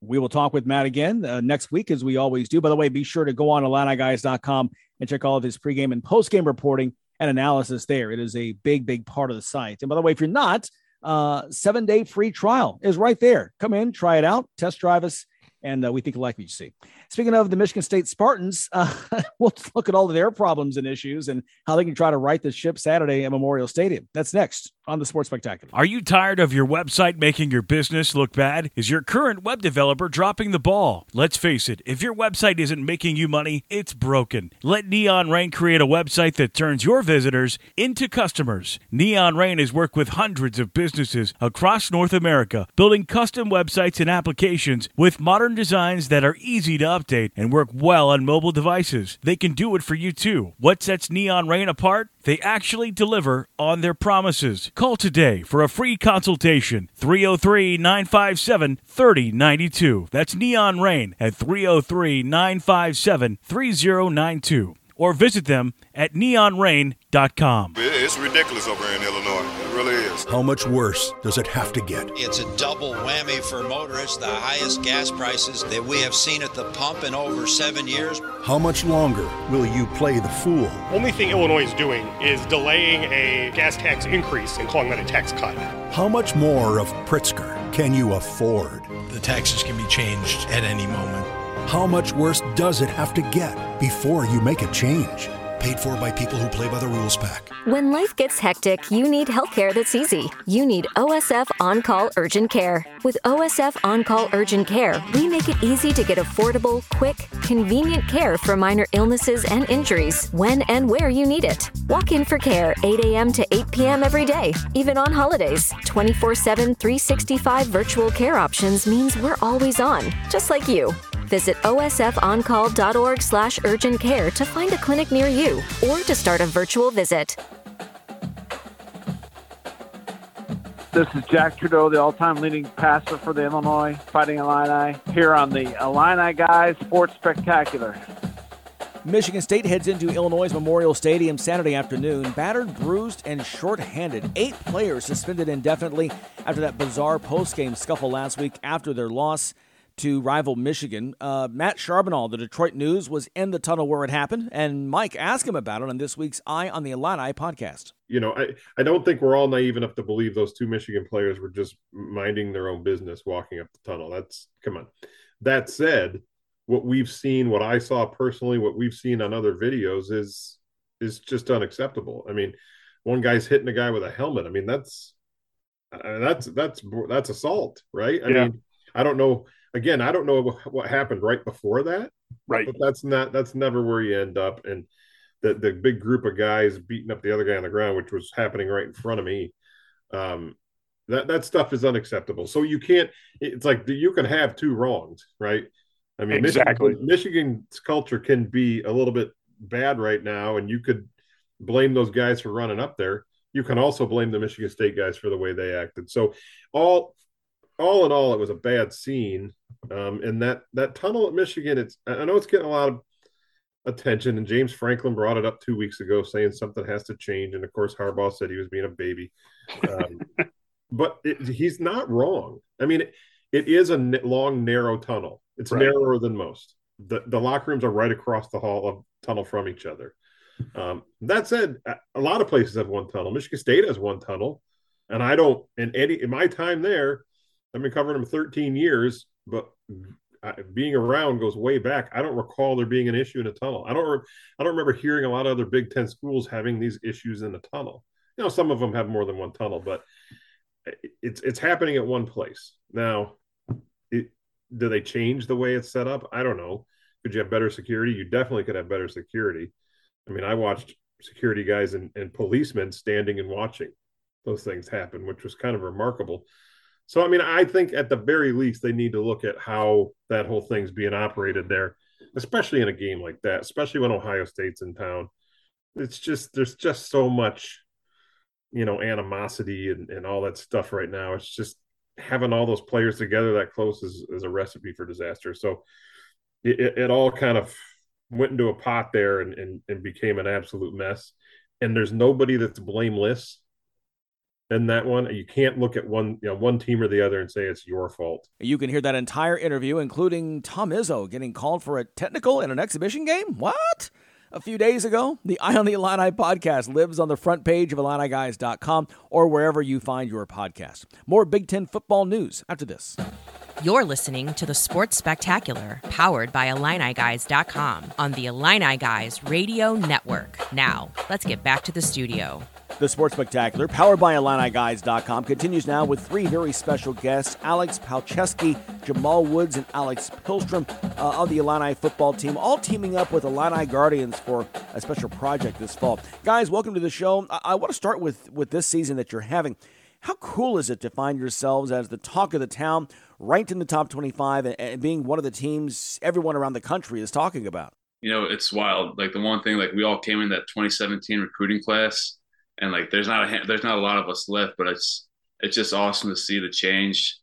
We will talk with Matt again uh, next week, as we always do. By the way, be sure to go on IlliniGuys.com and check all of his pregame and postgame reporting and analysis there. It is a big, big part of the site. And by the way, if you're not, uh, seven day free trial is right there. Come in, try it out, test drive us, and uh, we think you like what you see. Speaking of the Michigan State Spartans, uh, we'll look at all of their problems and issues and how they can try to right the ship Saturday at Memorial Stadium. That's next on the Sports Spectacular. Are you tired of your website making your business look bad? Is your current web developer dropping the ball? Let's face it, if your website isn't making you money, it's broken. Let Neon Rain create a website that turns your visitors into customers. Neon Rain has worked with hundreds of businesses across North America, building custom websites and applications with modern designs that are easy to update and work well on mobile devices. They can do it for you too. What sets Neon Rain apart? They actually deliver on their promises. Call today for a free consultation 303 957 3092. That's Neon Rain at 303 957 3092. Or visit them at neonrain.com. It's ridiculous over here in Illinois. It really is. How much worse does it have to get? It's a double whammy for motorists, the highest gas prices that we have seen at the pump in over seven years. How much longer will you play the fool? Only thing Illinois is doing is delaying a gas tax increase and calling that a tax cut. How much more of Pritzker can you afford? The taxes can be changed at any moment. How much worse does it have to get before you make a change? Paid for by people who play by the rules pack. When life gets hectic, you need healthcare that's easy. You need OSF On Call Urgent Care. With OSF On Call Urgent Care, we make it easy to get affordable, quick, convenient care for minor illnesses and injuries when and where you need it. Walk in for care 8 a.m. to 8 p.m. every day, even on holidays. 24 7, 365 virtual care options means we're always on, just like you. Visit osfoncall.org slash urgent care to find a clinic near you or to start a virtual visit. This is Jack Trudeau, the all-time leading passer for the Illinois Fighting Illini, here on the Illini Guys Sports Spectacular. Michigan State heads into Illinois Memorial Stadium Saturday afternoon, battered, bruised, and short-handed. Eight players suspended indefinitely after that bizarre post-game scuffle last week after their loss to rival Michigan. Uh, Matt Charboneau, the Detroit News, was in the tunnel where it happened, and Mike asked him about it on this week's Eye on the Illini podcast. You know, I, I don't think we're all naive enough to believe those two Michigan players were just minding their own business walking up the tunnel. That's come on. That said, what we've seen, what I saw personally, what we've seen on other videos is is just unacceptable. I mean, one guy's hitting a guy with a helmet. I mean, that's uh, that's that's that's assault, right? I Yeah. mean, I don't know. Again, I don't know what, what happened right before that. Right. But that's not that's never where you end up. And the the big group of guys beating up the other guy on the ground, which was happening right in front of me. Um, that that stuff is unacceptable. So you can't. It's like you can have two wrongs, right? I mean, Exactly. Michigan, Michigan's culture can be a little bit bad right now, and you could blame those guys for running up there. You can also blame the Michigan State guys for the way they acted. So all all in all, it was a bad scene. Um, and that that tunnel at Michigan, it's I know it's getting a lot of attention. And James Franklin brought it up two weeks ago, saying something has to change. And of course, Harbaugh said he was being a baby. Um, but it, he's not wrong. I mean, it, it is a n- long, narrow tunnel. It's Right. narrower than most. The the locker rooms are right across the hall of tunnel from each other. Um, that said, a- a lot of places have one tunnel. Michigan State has one tunnel, and I don't. In any in my time there, I've been covering them 13 years, but being around goes way back. I don't recall there being an issue in a tunnel. I don't. Re- I don't remember hearing a lot of other Big Ten schools having these issues in the tunnel. You know, some of them have more than one tunnel, but it's it's happening at one place now. It, do they change the way it's set up? I don't know. Could you have better security? You definitely could have better security. I mean, I watched security guys and, and policemen standing and watching those things happen, which was kind of remarkable. So, I mean, I think at the very least, they need to look at how that whole thing's being operated there, especially in a game like that, especially when Ohio State's in town. It's just, there's just so much, you know, animosity and, and all that stuff right now. It's just having all those players together that close is, is a recipe for disaster. So it, it, all kind of went into a pot there and, and, and became an absolute mess. And there's nobody that's blameless in that one. You can't look at one, you know, one team or the other and say it's your fault. You can hear that entire interview, including Tom Izzo getting called for a technical in an exhibition game. What? a few days ago. The Eye on the Illini podcast lives on the front page of IlliniGuys.com or wherever you find your podcast. More Big Ten football news after this. You're listening to the Sports Spectacular, powered by IlliniGuys.com on the Illini Guys Radio Network. Now, let's get back to the studio. The Sports Spectacular, powered by IlliniGuys.com, continues now with three very special guests Alex Palczewski, Jamal Woods, and Alex Pihlstrom uh, of the Illini football team, all teaming up with Illini Guardians for a special project this fall. Guys, welcome to the show. I, I want to start with, with this season that you're having. How cool is it to find yourselves as the talk of the town, ranked in the top 25, and, and being one of the teams everyone around the country is talking about? You know, it's wild. Like the one thing, like we all came in that 2017 recruiting class and like there's not a there's not a lot of us left, but it's it's just awesome to see the change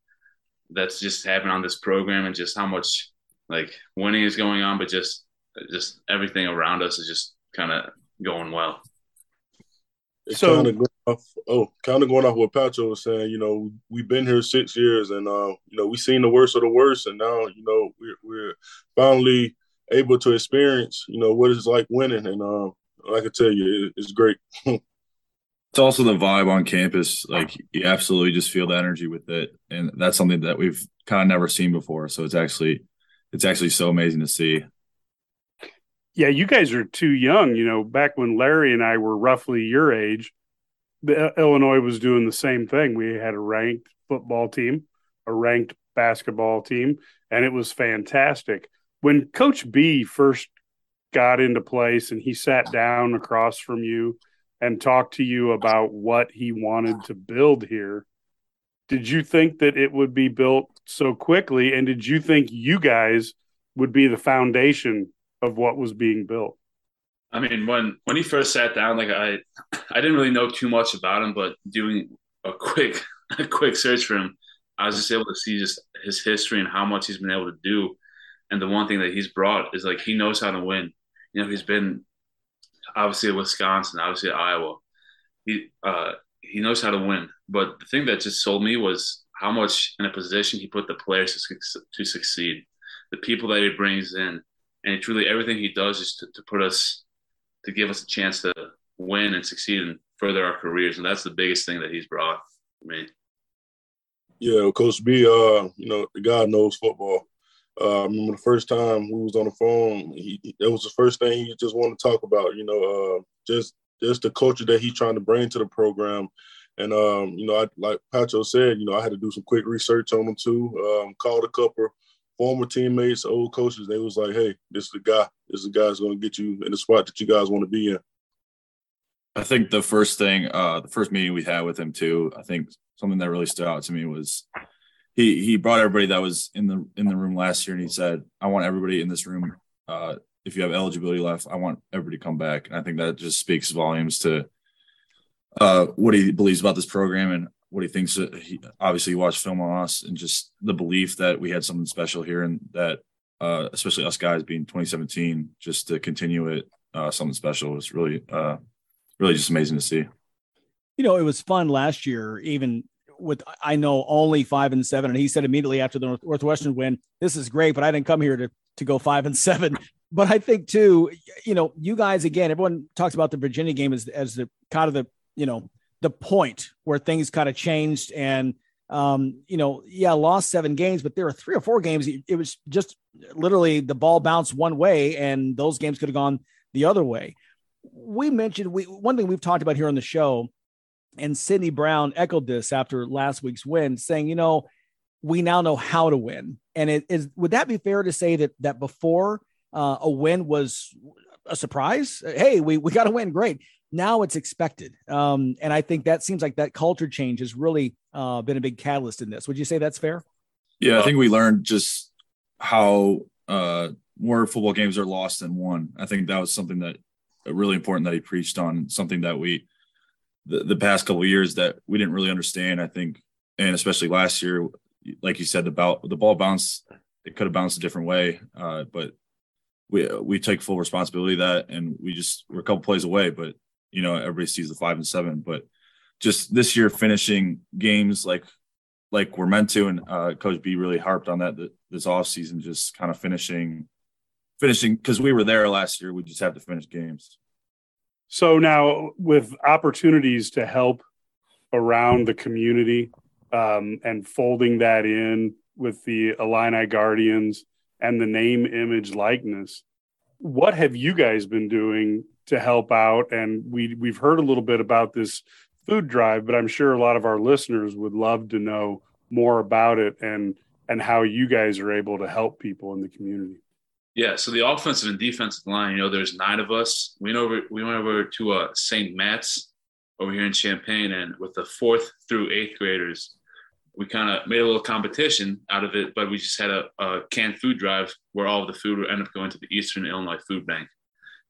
that's just happening on this program and just how much like winning is going on, but just just everything around us is just kind of going well. It's so, kind of going off, oh, kind of going off what Pacho was saying. You know, we've been here six years, and uh, you know, we've seen the worst of the worst, and now you know we're we're finally able to experience, you know, what it's like winning, and uh, I can tell you, it's great. it's also the vibe on campus. Like you absolutely just feel the energy with it, and that's something that we've kind of never seen before. So it's actually, it's actually so amazing to see. Yeah, you guys are too young. You know, back when Larry and I were roughly your age, the, uh, Illinois was doing the same thing. We had a ranked football team, a ranked basketball team, and it was fantastic. When Coach B first got into place and he sat down across from you and talked to you about what he wanted to build here, did you think that it would be built so quickly? And did you think you guys would be the foundation of what was being built? I mean, when when he first sat down, like I, I didn't really know too much about him, but doing a quick a quick search for him, I was just able to see just his history and how much he's been able to do. And the one thing that he's brought is like he knows how to win. You know, he's been obviously Wisconsin, obviously Iowa. He uh, he knows how to win. But the thing that just sold me was how much in a position he put the players to, to succeed, the people that he brings in, and truly everything he does is to, to put us to give us a chance to win and succeed and further our careers, and that's the biggest thing that he's brought me. Yeah, Coach B, uh, you know, the guy knows football. Uh, I remember the first time we was on the phone, he, that was the first thing he just wanted to talk about. You know, uh, just just the culture that he's trying to bring to the program. And um, you know, I, like Pacho said, you know, I had to do some quick research on him too. Um, called a couple former teammates, old coaches. They was like, "Hey, this is the guy. This is the guy that's going to get you in the spot that you guys want to be in." I think the first thing, uh, the first meeting we had with him too, I think something that really stood out to me was he he brought everybody that was in the in the room last year and he said, I want everybody in this room. Uh, if you have eligibility left, I want everybody to come back. And I think that just speaks volumes to uh, what he believes about this program and what he thinks. That he obviously he watched film on us and just the belief that we had something special here and that uh, especially us guys being 2017, just to continue it, uh, something special was really, uh, really just amazing to see. You know, it was fun last year, even with I know only five and seven, and he said immediately after the Northwestern win, "This is great, but I didn't come here to to go five and seven. But I think too, you know, you guys again, everyone talks about the Virginia game as as the kind of the you know the point where things kind of changed and um, you know, yeah, lost seven games, but there were three or four games. It was just literally the ball bounced one way, and those games could have gone the other way. We mentioned we one thing we've talked about here on the show and Sydney Brown echoed this after last week's win, saying, you know, we now know how to win. And it is would that be fair to say that that before uh, a win was a surprise? Hey, we, we got to win. Great. Now it's expected. Um, and I think that seems like that culture change has really uh, been a big catalyst in this. Would you say that's fair? Yeah, I think we learned just how uh, more football games are lost than won. I think that was something that really important that he preached on, something that we the, the past couple years that we didn't really understand. I think, and especially last year, like you said, the ball the ball bounced. It could have bounced a different way, uh, but we we take full responsibility that, and we just we're a couple plays away. But you know, everybody sees the five and seven, but just this year finishing games like like we're meant to, and uh, Coach B really harped on that this off season, just kind of finishing finishing because we were there last year. We just have to finish games. So now, with opportunities to help around the community um, and folding that in with the Illini Guardians and the name, image, likeness, what have you guys been doing to help out? And we we've heard a little bit about this food drive, but I'm sure a lot of our listeners would love to know more about it and and how you guys are able to help people in the community. Yeah, so the offensive and defensive line, you know, there's nine of us. We went over we went over to uh, St. Matt's over here in Champaign, and with the fourth through eighth graders, we kind of made a little competition out of it. But we just had a, a canned food drive where all of the food would end up going to the Eastern Illinois Food Bank.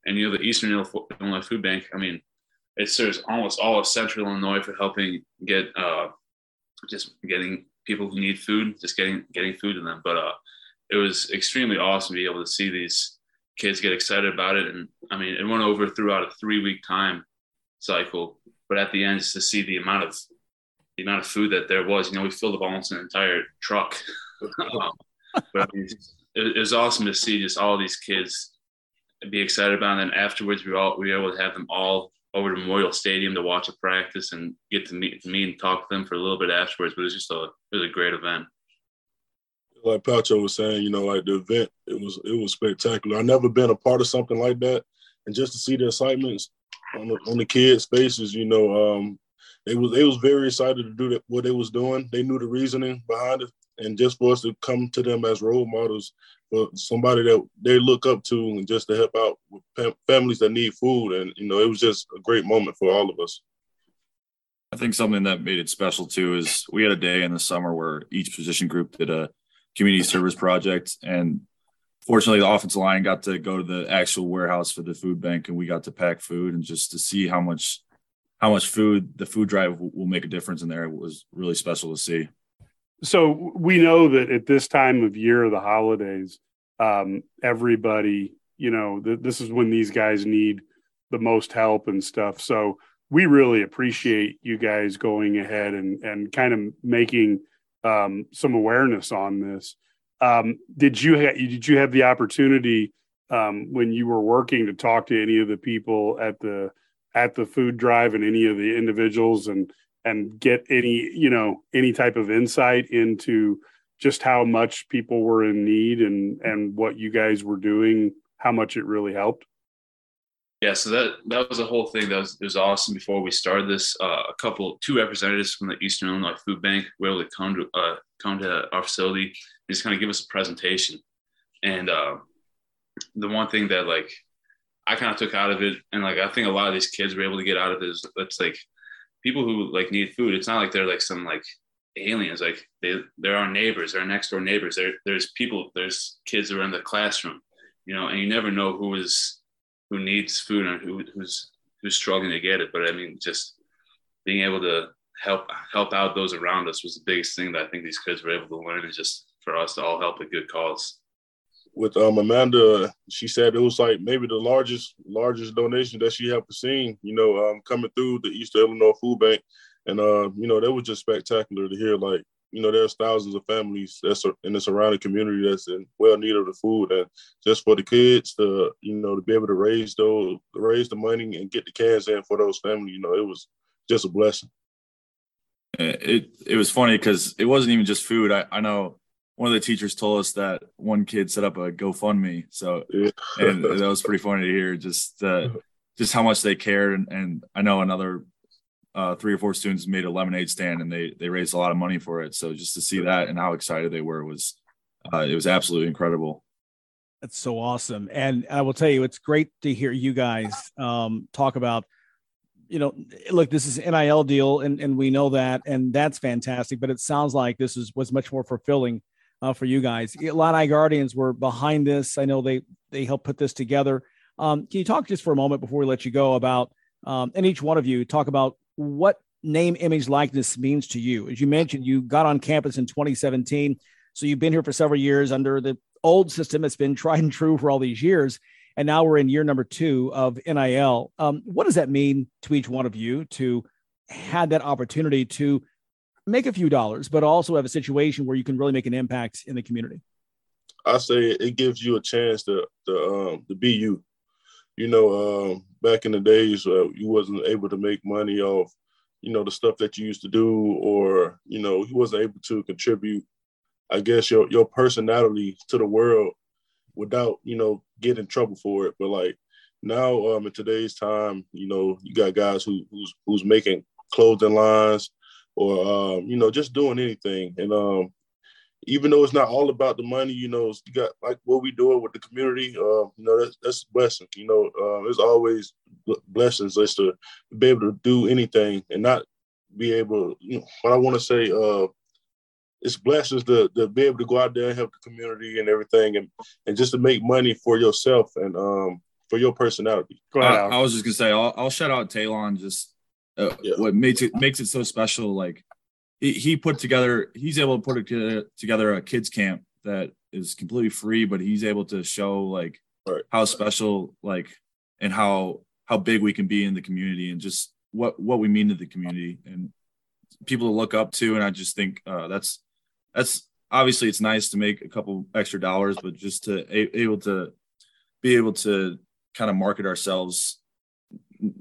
And you know, the Eastern Illinois Food Bank, I mean, it serves almost all of Central Illinois for helping get uh, just getting people who need food, just getting getting food to them. But uh, it was extremely awesome to be able to see these kids get excited about it. And I mean, it went over throughout a three week time cycle, but at the end, just to see the amount of the amount of food that there was, you know, we filled up almost an entire truck. um, but I mean, it, it, was awesome to see just all these kids be excited about it. And then afterwards, we were all we were able to have them all over to Memorial Stadium to watch a practice and get to meet me and talk to them for a little bit afterwards. But it was just a it was a great event like Pacho was saying, you know, like the event, it was it was spectacular. I never been a part of something like that, and just to see the excitement on the, on the kids' faces, you know, um, they was they was very excited to do that, what they was doing. They knew the reasoning behind it, and just for us to come to them as role models for somebody that they look up to, and just to help out with families that need food, and you know, it was just a great moment for all of us. I think something that made it special too is we had a day in the summer where each position group did a community service project. And fortunately, the offensive line got to go to the actual warehouse for the food bank, and we got to pack food and just to see how much how much food the food drive will make a difference in there was really special to see. So we know that at this time of year, the holidays, um, everybody, you know, th- this is when these guys need the most help and stuff. So we really appreciate you guys going ahead and and kind of making um, some awareness on this. Um, did you ha- did you have the opportunity um, when you were working to talk to any of the people at the at the food drive and any of the individuals and and get any you know any type of insight into just how much people were in need and and what you guys were doing, how much it really helped? Yeah, so that that was a whole thing that was, was awesome. Before we started this, uh, a couple, two representatives from the Eastern Illinois Food Bank were able to come to uh, come to our facility and just kind of give us a presentation. And uh, the one thing that like I kind of took out of it, and like I think a lot of these kids were able to get out of it is it's like people who like need food. It's not like they're like some like aliens. Like they they're our neighbors, they're next door neighbors. There there's people, there's kids who are in the classroom, you know, and you never know who is who needs food and who, who's who's struggling to get it. But I mean, just being able to help help out those around us was the biggest thing that I think these kids were able to learn, and just for us to all help a good cause. With um, Amanda, she said it was like maybe the largest largest donation that she ever seen. You know, um, coming through the Eastern Illinois Food Bank, and uh, you know that was just spectacular to hear. Like you know, there's thousands of families that's in the surrounding community that's in well need of the food, and just for the kids to, you know, to be able to raise those, raise the money and get the cans in for those families, you know, it was just a blessing. It it was funny because it wasn't even just food. I, I know one of the teachers told us that one kid set up a GoFundMe, so yeah. and that was pretty funny to hear. Just uh, just how much they cared, and, and I know another uh, three or four students made a lemonade stand and they they raised a lot of money for it. So just to see that and how excited they were was uh, it was absolutely incredible. That's so awesome, and I will tell you, it's great to hear you guys um, talk about. You know, look, this is NIL deal, and and we know that, and that's fantastic. But it sounds like this is was much more fulfilling uh, for you guys. A lot of Guardians were behind this. I know they they helped put this together. Um, can you talk just for a moment before we let you go about um, and each one of you talk about what name, image, likeness means to you. As you mentioned, you got on campus in 2017. So you've been here for several years under the old system. It's been tried and true for all these years. And now we're in year number two of NIL. Um, what does that mean to each one of you to have that opportunity to make a few dollars, but also have a situation where you can really make an impact in the community? I say it gives you a chance to to um, to be you. You know, um, back in the days, uh, you wasn't able to make money off, you know, the stuff that you used to do, or you know, he wasn't able to contribute. I guess your your personality to the world without you know getting in trouble for it. But like now, um, in today's time, you know, you got guys who who's who's making clothing lines or um, you know just doing anything, and um, even though it's not all about the money, you know, you got like what we doing with the community. Uh, you know, that's that's a blessing. You know, uh, there's always blessings just to be able to do anything and not be able. You know, what I want to say. Uh, it's blessings to, to be able to go out there and help the community and everything, and and just to make money for yourself and um for your personality. Go ahead. I, I was just gonna say, I'll, I'll shout out Talon. Just uh, yeah. what makes it makes it so special. Like he, he put together, he's able to put together a kids camp that is completely free, but he's able to show like right. how special like and how how big we can be in the community and just what what we mean to the community and people to look up to. And I just think uh, that's that's obviously it's nice to make a couple extra dollars, but just to a, able to be able to kind of market ourselves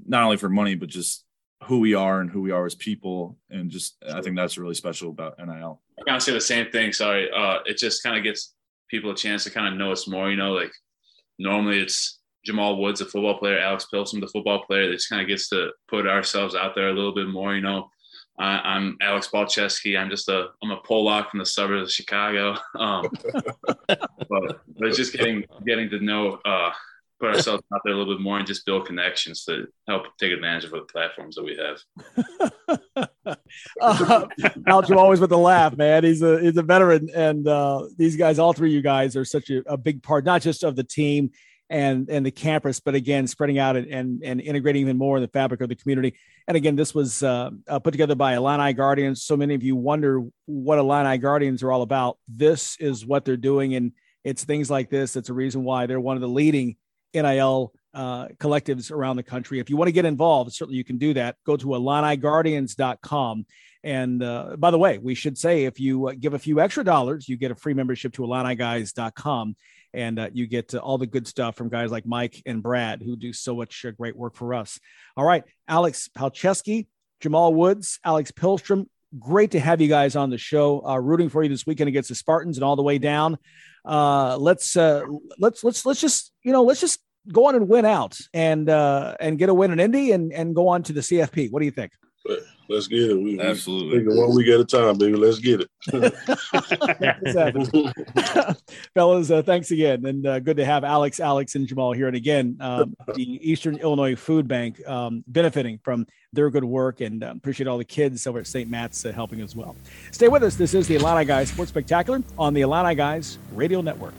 not only for money but just who we are and who we are as people. And just i think that's really special about nil i kind of say the same thing. Sorry. Uh it just kind of gets people a chance to kind of know us more you know like normally it's jamal woods a football player alex Pihlstrom the football player that just kind of gets to put ourselves out there a little bit more you know. I, am Alex Palczewski. I'm just a I'm a Pollock from the suburbs of Chicago. Um, but, but it's just getting getting to know uh, put ourselves out there a little bit more and just build connections to help take advantage of the platforms that we have. uh, Al always with the laugh, man. He's a he's a veteran, and uh, these guys, all three of you guys, are such a, a, big part, not just of the team and and the campus, but again, spreading out and and, and integrating even more in the fabric of the community. And again, this was uh, uh, put together by Illini Guardians. So many of you wonder what Illini Guardians are all about. This is what they're doing, and it's things like this. That's a reason why they're one of the leading NIL uh, collectives around the country. If you want to get involved, certainly you can do that. Go to IlliniGuardians.com. And uh, by the way, we should say if you uh, give a few extra dollars, you get a free membership to IlliniGuys.com. And uh, you get all the good stuff from guys like Mike and Brad, who do so much uh, great work for us. All right, Alex Palczewski, Jamal Woods, Alex Pihlstrom, great to have you guys on the show. Uh, rooting for you this weekend against the Spartans and all the way down. Uh, let's uh, let's let's let's just you know let's just go on and win out and uh, and get a win in Indy and and go on to the CFP. What do you think? Let's get it. We, Absolutely. We, one week at a time, baby. Let's get it. Fellas, uh, thanks again. And uh, good to have Alex, Alex, and Jamal here. And again, um, the Eastern Illinois Food Bank um, benefiting from their good work and uh, appreciate all the kids over at St. Matt's uh, helping as well. Stay with us. This is the Illini Guys Sports Spectacular on the Illini Guys Radio Network.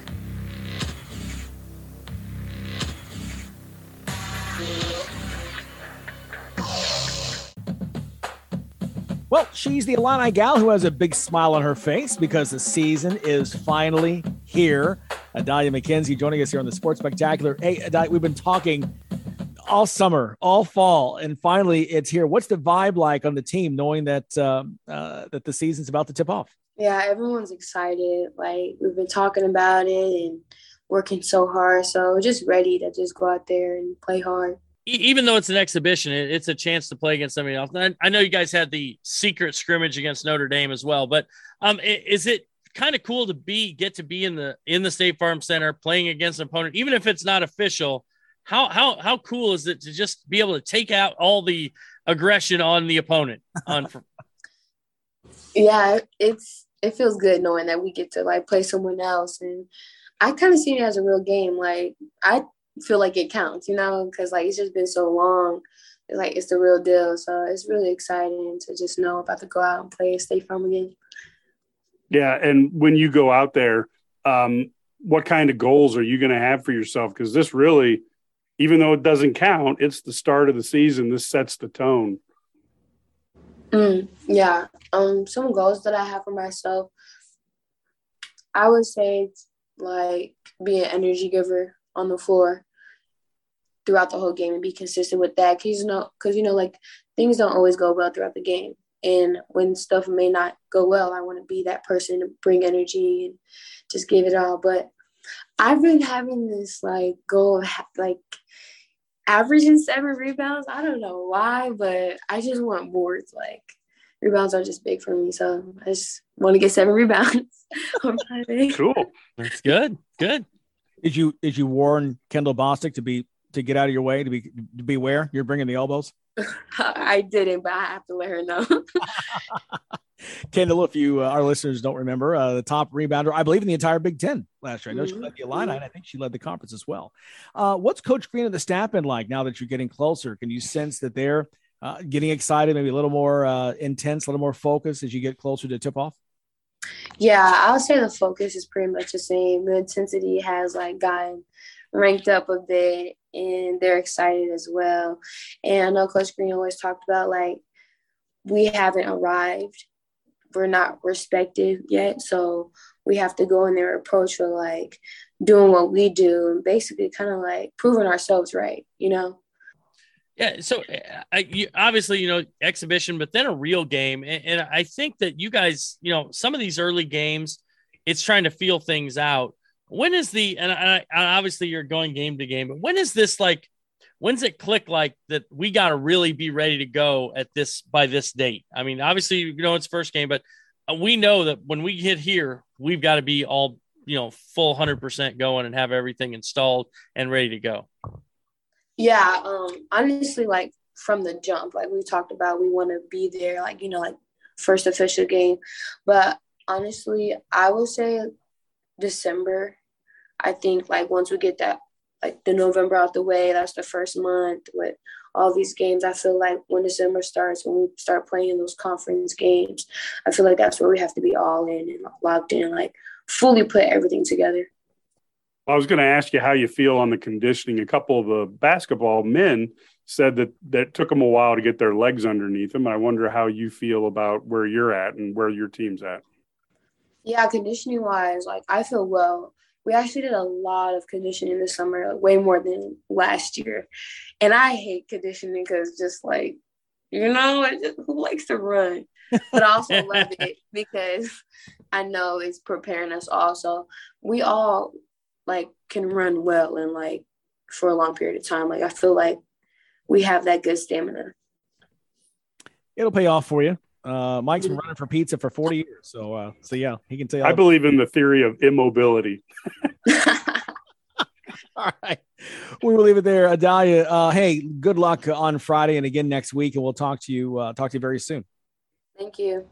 Well, she's the Illini gal who has a big smile on her face because the season is finally here. Adalia McKenzie joining us here on the Sports Spectacular. Hey, Adalia, we've been talking all summer, all fall, and finally it's here. What's the vibe like on the team, knowing that um, uh, that the season's about to tip off? Yeah, everyone's excited. Like we've been talking about it and working so hard, so just ready to just go out there and play hard even though it's an exhibition, it's a chance to play against somebody else. I know you guys had the secret scrimmage against Notre Dame as well, but um, is it kind of cool to be get to be in the in the State Farm Center playing against an opponent, even if it's not official? How how how cool is it to just be able to take out all the aggression on the opponent? On yeah, it's it feels good knowing that we get to like play someone else, and I kind of see it as a real game. Like I feel like it counts, you know, because like it's just been so long. It's like it's the real deal. So it's really exciting to just know about to go out and play a State Farm again. Yeah, and when you go out there, um, what kind of goals are you going to have for yourself? Because this really, even though it doesn't count, it's the start of the season. This sets the tone. Mm, yeah. Um, some goals that I have for myself, I would say like be an energy giver on the floor throughout the whole game and be consistent with that. Cause you know, cause you know, like things don't always go well throughout the game. And when stuff may not go well, I want to be that person to bring energy and just give it all. But I've been having this like goal of like averaging seven rebounds. I don't know why, but I just want boards. Like rebounds are just big for me, so I just want to get seven rebounds on Friday. Cool. That's good. Good. Did you did you warn Kendall Bostic to be to get out of your way to be to beware? You're bringing the elbows. I didn't, but I have to let her know. Kendall, if you uh, our listeners don't remember, uh, the top rebounder, I believe, in the entire Big Ten last year. I know mm-hmm. she led the Illini, and I think she led the conference as well. Uh, what's Coach Green and the staff been like now that you're getting closer? Can you sense that they're uh, getting excited, maybe a little more uh, intense, a little more focused as you get closer to tip off? Yeah, I'll say the focus is pretty much the same. The intensity has like gotten ranked up a bit, and they're excited as well. And I know Coach Green always talked about like we haven't arrived we're not respected yet. So we have to go in there approach with like doing what we do and basically kind of like proving ourselves right, you know? Yeah. So I, you, obviously, you know, exhibition, but then a real game. And, and I think that you guys, you know, some of these early games, it's trying to feel things out. When is the, and I, obviously you're going game to game, but when is this like, when's it click like that we got to really be ready to go at this by this date? I mean obviously you know it's first game but uh, we know that when we hit here we've got to be all you know full 100% going and have everything installed and ready to go. Yeah um honestly like from the jump like we talked about we want to be there like you know like first official game. But honestly i would say december i think like once we get that like the November out the way. That's the first month with all these games. I feel like when December starts, when we start playing those conference games, I feel like that's where we have to be all in and locked in, like fully put everything together. I was going to ask you how you feel on the conditioning. A couple of the basketball men said that that took them a while to get their legs underneath them. I wonder how you feel about where you're at and where your team's at. Yeah, conditioning wise, like I feel well we actually did a lot of conditioning this summer, like way more than last year. And I hate conditioning because just like, you know, just, who likes to run? But I also love it because I know it's preparing us also. We all like can run well and like for a long period of time. Like I feel like we have that good stamina. It'll pay off for you. Uh, Mike's been running for pizza for 40 years. So, uh, so yeah, he can tell I believe in the theory of immobility. All right. We will leave it there. Adalia, uh, hey, good luck on Friday and again next week. And we'll talk to you, uh, talk to you very soon. Thank you.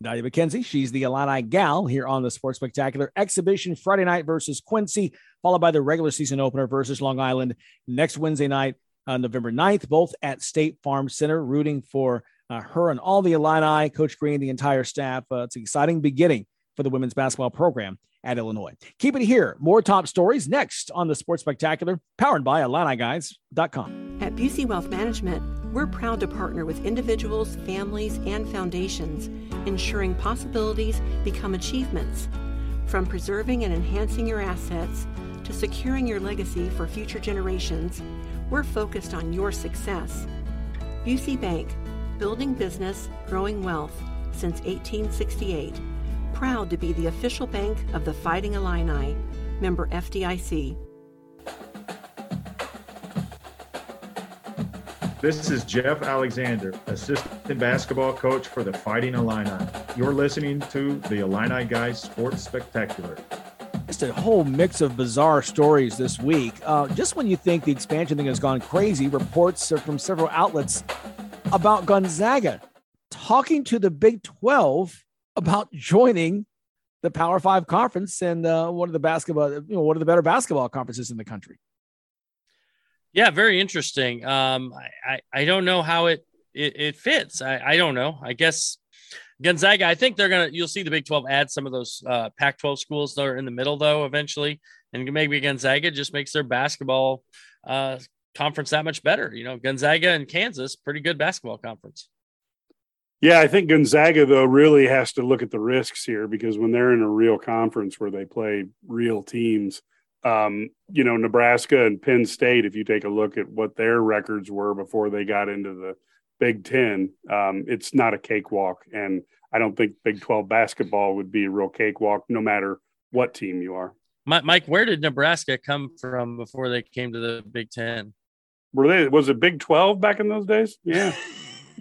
Adalia McKenzie, she's the Illini gal here on the Sports Spectacular exhibition Friday night versus Quincy, followed by the regular season opener versus Long Island next Wednesday night on November 9th, both at State Farm Center, rooting for uh, her and all the Illini, Coach Green, the entire staff. Uh, it's an exciting beginning for the women's basketball program at Illinois. Keep it here. More top stories next on the Sports Spectacular, powered by IlliniGuys.com. At Busey Wealth Management, we're proud to partner with individuals, families, and foundations, ensuring possibilities become achievements. From preserving and enhancing your assets to securing your legacy for future generations, we're focused on your success. Busey Bank building business, growing wealth since 1868. Proud to be the official bank of the Fighting Illini, member FDIC. This is Geoff Alexander, assistant basketball coach for the Fighting Illini. You're listening to the Illini Guys Sports Spectacular. Just a whole mix of bizarre stories this week. Uh, just when you think the expansion thing has gone crazy, reports from several outlets about Gonzaga talking to the Big 12 about joining the Power Five conference and uh, one of the basketball, you know, one of the better basketball conferences in the country. Yeah, very interesting. Um, I, I, I don't know how it it, it fits. I, I don't know. I guess Gonzaga. I think they're gonna. You'll see the Big Twelve add some of those uh, Pac-12 schools that are in the middle though eventually, and maybe Gonzaga just makes their basketball uh, conference that much better. You know, Gonzaga and Kansas, pretty good basketball conference. Yeah, I think Gonzaga though really has to look at the risks here because when they're in a real conference where they play real teams, um, you know, Nebraska and Penn State, if you take a look at what their records were before they got into the Big Ten, um, it's not a cakewalk. And I don't think Big 12 basketball would be a real cakewalk no matter what team you are. Mike, where did Nebraska come from before they came to the Big Ten? Were they? Was it Big Twelve back in those days? Yeah.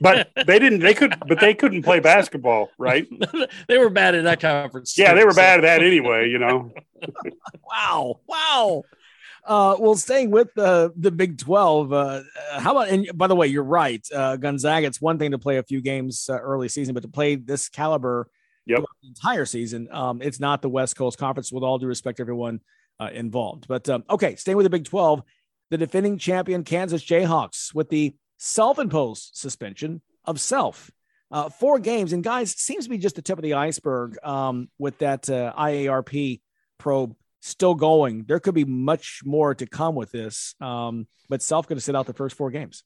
but they didn't they could but they couldn't play basketball right they were bad at that conference yeah they were bad at that anyway you know wow wow uh, well, staying with the the Big Twelve, uh, how about? And by the way, you're right. Uh, Gonzaga. It's one thing to play a few games uh, early season, but to play this caliber, yep. the entire season, um, it's not the West Coast Conference. With all due respect, to everyone uh, involved. But um, okay, staying with the Big Twelve, the defending champion Kansas Jayhawks with the self-imposed suspension of self. Uh, four games, and guys, seems to be just the tip of the iceberg um, with that uh, IARP probe still going. There could be much more to come with this, um, but Self going to sit out the first four games.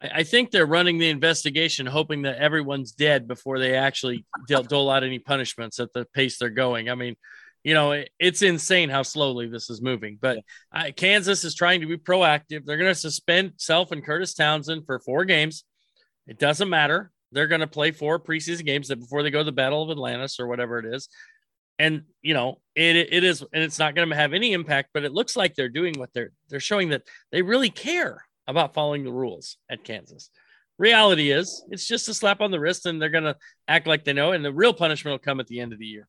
I think they're running the investigation, hoping that everyone's dead before they actually dole out any punishments at the pace they're going. I mean, you know, it's insane how slowly this is moving. But I, Kansas is trying to be proactive. They're going to suspend Self and Kurtis Townsend for four games. It doesn't matter. They're going to play four preseason games before they go to the Battle of Atlantis or whatever it is and you know it it is and it's not going to have any impact but it looks like they're doing what they're they're showing that they really care about following the rules at Kansas reality is it's just a slap on the wrist and they're going to act like they know and the real punishment will come at the end of the year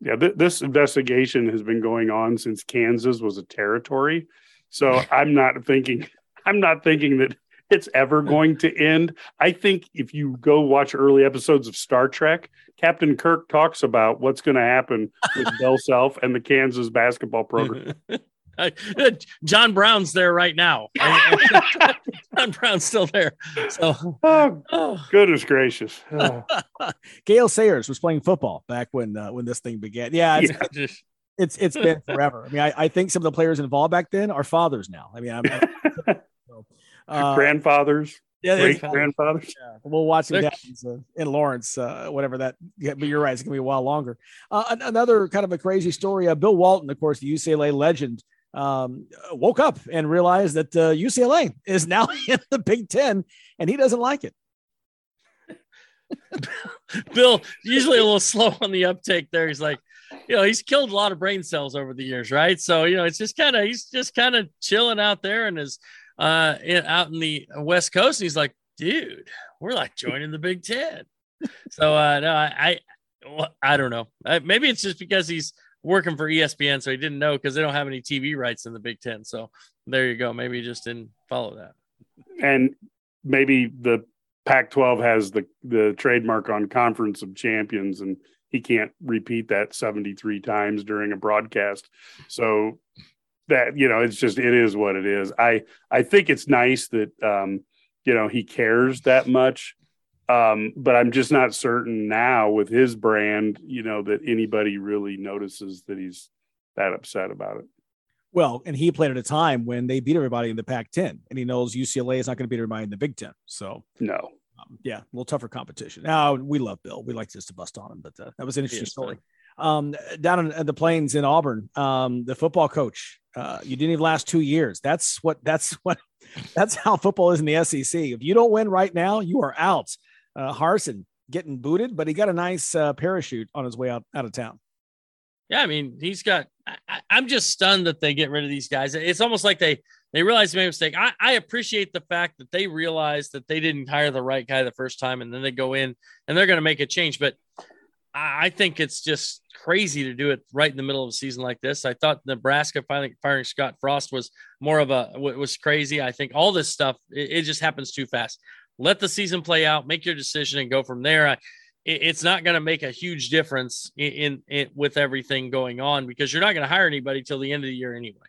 yeah th- this investigation has been going on since Kansas was a territory so i'm not thinking i'm not thinking that it's ever going to end. I think if you go watch early episodes of Star Trek, Captain Kirk talks about what's going to happen with Bill Self and the Kansas basketball program. John Brown's there right now. John Brown's still there. So, oh, oh. goodness gracious. Oh. Gale Sayers was playing football back when uh, when this thing began. Yeah, it's, yeah. it's it's been forever. I mean, I, I think some of the players involved back then are fathers now. I mean, I'm, uh, grandfathers. Yeah, great grandfathers. Yeah, we'll watch them uh, in Lawrence, uh, whatever that. Yeah, but you're right; it's gonna be a while longer. Uh, another kind of a crazy story. Uh, Bill Walton, of course, the UCLA legend, um, woke up and realized that uh, UCLA is now in the Big Ten, and he doesn't like it. Bill usually a little slow on the uptake there. He's like, you know, he's killed a lot of brain cells over the years, right? So you know, it's just kind of he's just kind of chilling out there and is uh, in, out in the West Coast. And he's like, dude, we're like joining the Big Ten. so uh, no, I, I, I don't know. Maybe it's just because he's working for ESPN, so he didn't know because they don't have any TV rights in the Big Ten. So there you go. Maybe he just didn't follow that. And maybe the Pac-12 has the the trademark on Conference of Champions, and he can't repeat that 73 times during a broadcast. So that you know it's just it is what it is i i think it's nice that um you know he cares that much um but i'm just not certain now with his brand you know that anybody really notices that he's that upset about it well and he played at a time when they beat everybody in the pac 10 and he knows ucla is not going to beat everybody in the big 10 so no um, yeah a little tougher competition now we love bill we like just to bust on him but uh, that was an interesting yes, story um, down in the plains in Auburn, um, the football coach. Uh, you didn't even last two years. That's what. That's what. That's how football is in the SEC. If you don't win right now, you are out. Uh, Harsin getting booted, but he got a nice uh, parachute on his way out out of town. Yeah, I mean, he's got. I, am just stunned that they get rid of these guys. It's almost like they they realize they made a mistake. I, I appreciate the fact that they realize that they didn't hire the right guy the first time, and then they go in and they're going to make a change. But I think it's just crazy to do it right in the middle of a season like this. I thought Nebraska finally firing Scott Frost was more of a was crazy. I think all this stuff it, it just happens too fast. Let the season play out, make your decision, and go from there. I, it, it's not going to make a huge difference in, in, in with everything going on because you're not going to hire anybody till the end of the year anyway.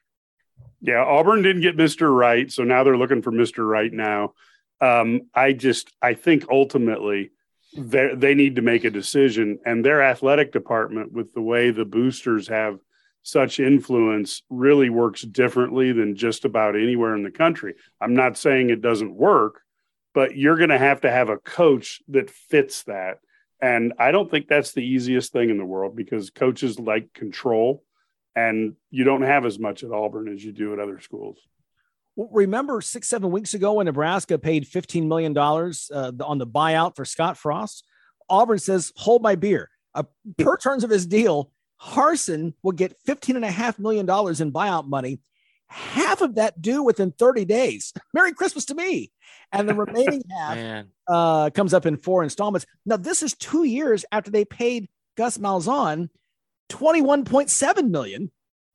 Yeah, Auburn didn't get Mr. Right, so now they're looking for Mr. Right now. Um, I just I think ultimately they need to make a decision and their athletic department with the way the boosters have such influence really works differently than just about anywhere in the country i'm not saying it doesn't work but you're going to have to have a coach that fits that and i don't think that's the easiest thing in the world because coaches like control and you don't have as much at auburn as you do at other schools remember six, seven weeks ago when Nebraska paid $15 million uh, on the buyout for Scott Frost? Auburn says, hold my beer. Uh, per terms of his deal, Harsin will get $15.5 million in buyout money, half of that due within 30 days. Merry Christmas to me. And the remaining half uh, comes up in four installments. Now, this is two years after they paid Gus Malzahn 21.7 million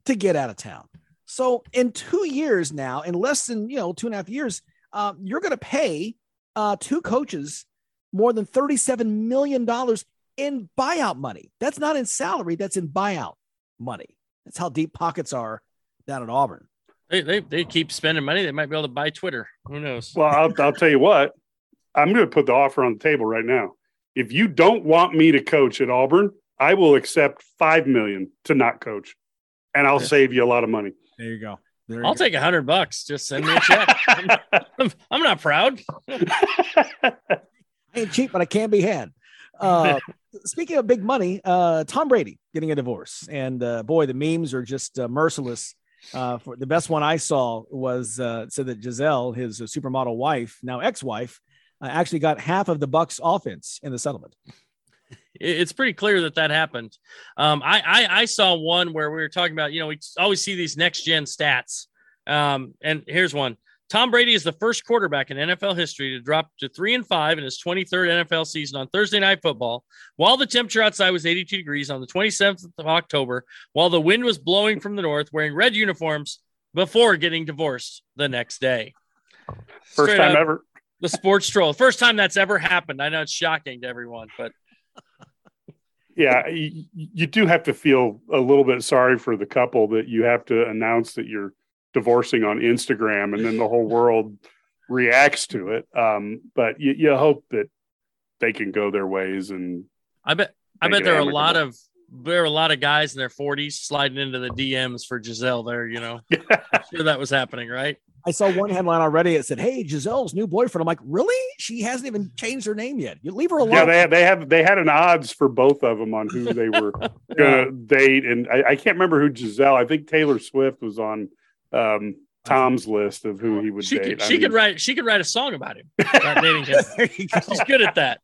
to get out of town. So in two years now, in less than you know two and a half years, uh, you're going to pay uh, two coaches more than 37 million dollars in buyout money. That's not in salary. That's in buyout money. That's how deep pockets are down at Auburn. They, they, they keep spending money. They might be able to buy Twitter. Who knows? Well, I'll, I'll tell you what. I'm going to put the offer on the table right now. If you don't want me to coach at Auburn, I will accept five million to not coach, and I'll save you a lot of money. There you go. There I'll take a hundred bucks. Just send me a check. I'm, not, I'm not proud. I ain't cheap, but I can be had. Uh, speaking of big money, uh, Tom Brady getting a divorce, and uh, boy, the memes are just uh, merciless. Uh, for the best one I saw was uh, said that Gisele, his uh, supermodel wife, now ex-wife, uh, actually got half of the Bucks' offense in the settlement. It's pretty clear that that happened. Um, I, I I saw one where we were talking about, you know, we always see these next gen stats. Um, and here's one: Tom Brady is the first quarterback in NFL history to drop to three and five in his 23rd NFL season on Thursday Night Football, while the temperature outside was 82 degrees on the 27th of October, while the wind was blowing from the north, wearing red uniforms before getting divorced the next day. First Straight time ever. The sports troll. First time that's ever happened. I know it's shocking to everyone, but yeah, you, you do have to feel a little bit sorry for the couple that you have to announce that you're divorcing on Instagram, and then the whole world reacts to it. Um, but you, you hope that they can go their ways, and I bet I bet it there are a lot of there are a lot of guys in their 40s sliding into the DMs for Gisele there, you know. I'm sure that was happening, right? I saw one headline already. It said, "Hey, Gisele's new boyfriend." I'm like, "Really? She hasn't even changed her name yet. You leave her alone." yeah, they they have they had an odds for both of them on who they were gonna date, and I, I can't remember who Gisele. I think Taylor Swift was on um, Tom's list of who he would She date. could I she mean, could write she could write a song about him. About dating him. She's good at that.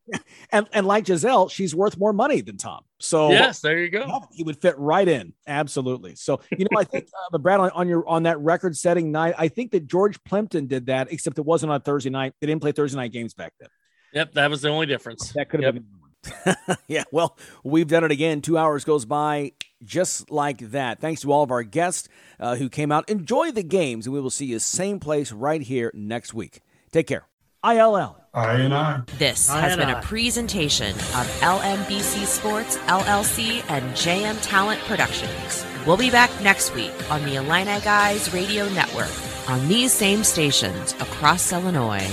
and and like Gisele, she's worth more money than Tom. So Yes, there you go. he would fit right in. Absolutely. So you know, I think, uh, but Brad, on, on your on that record-setting night, I think that George Plimpton did that, except it wasn't on Thursday night. They didn't play Thursday night games back then. Yep, that was the only difference. That could have Yep. been. yeah, well, we've done it again. Two hours goes by just like that. Thanks to all of our guests uh, who came out. Enjoy the games, and we will see you same place right here next week. Take care. ILL. I and I. This I has been I. a presentation of LMBC Sports, LLC, and JM Talent Productions. We'll be back next week on the Illini Guys Radio Network on these same stations across Illinois.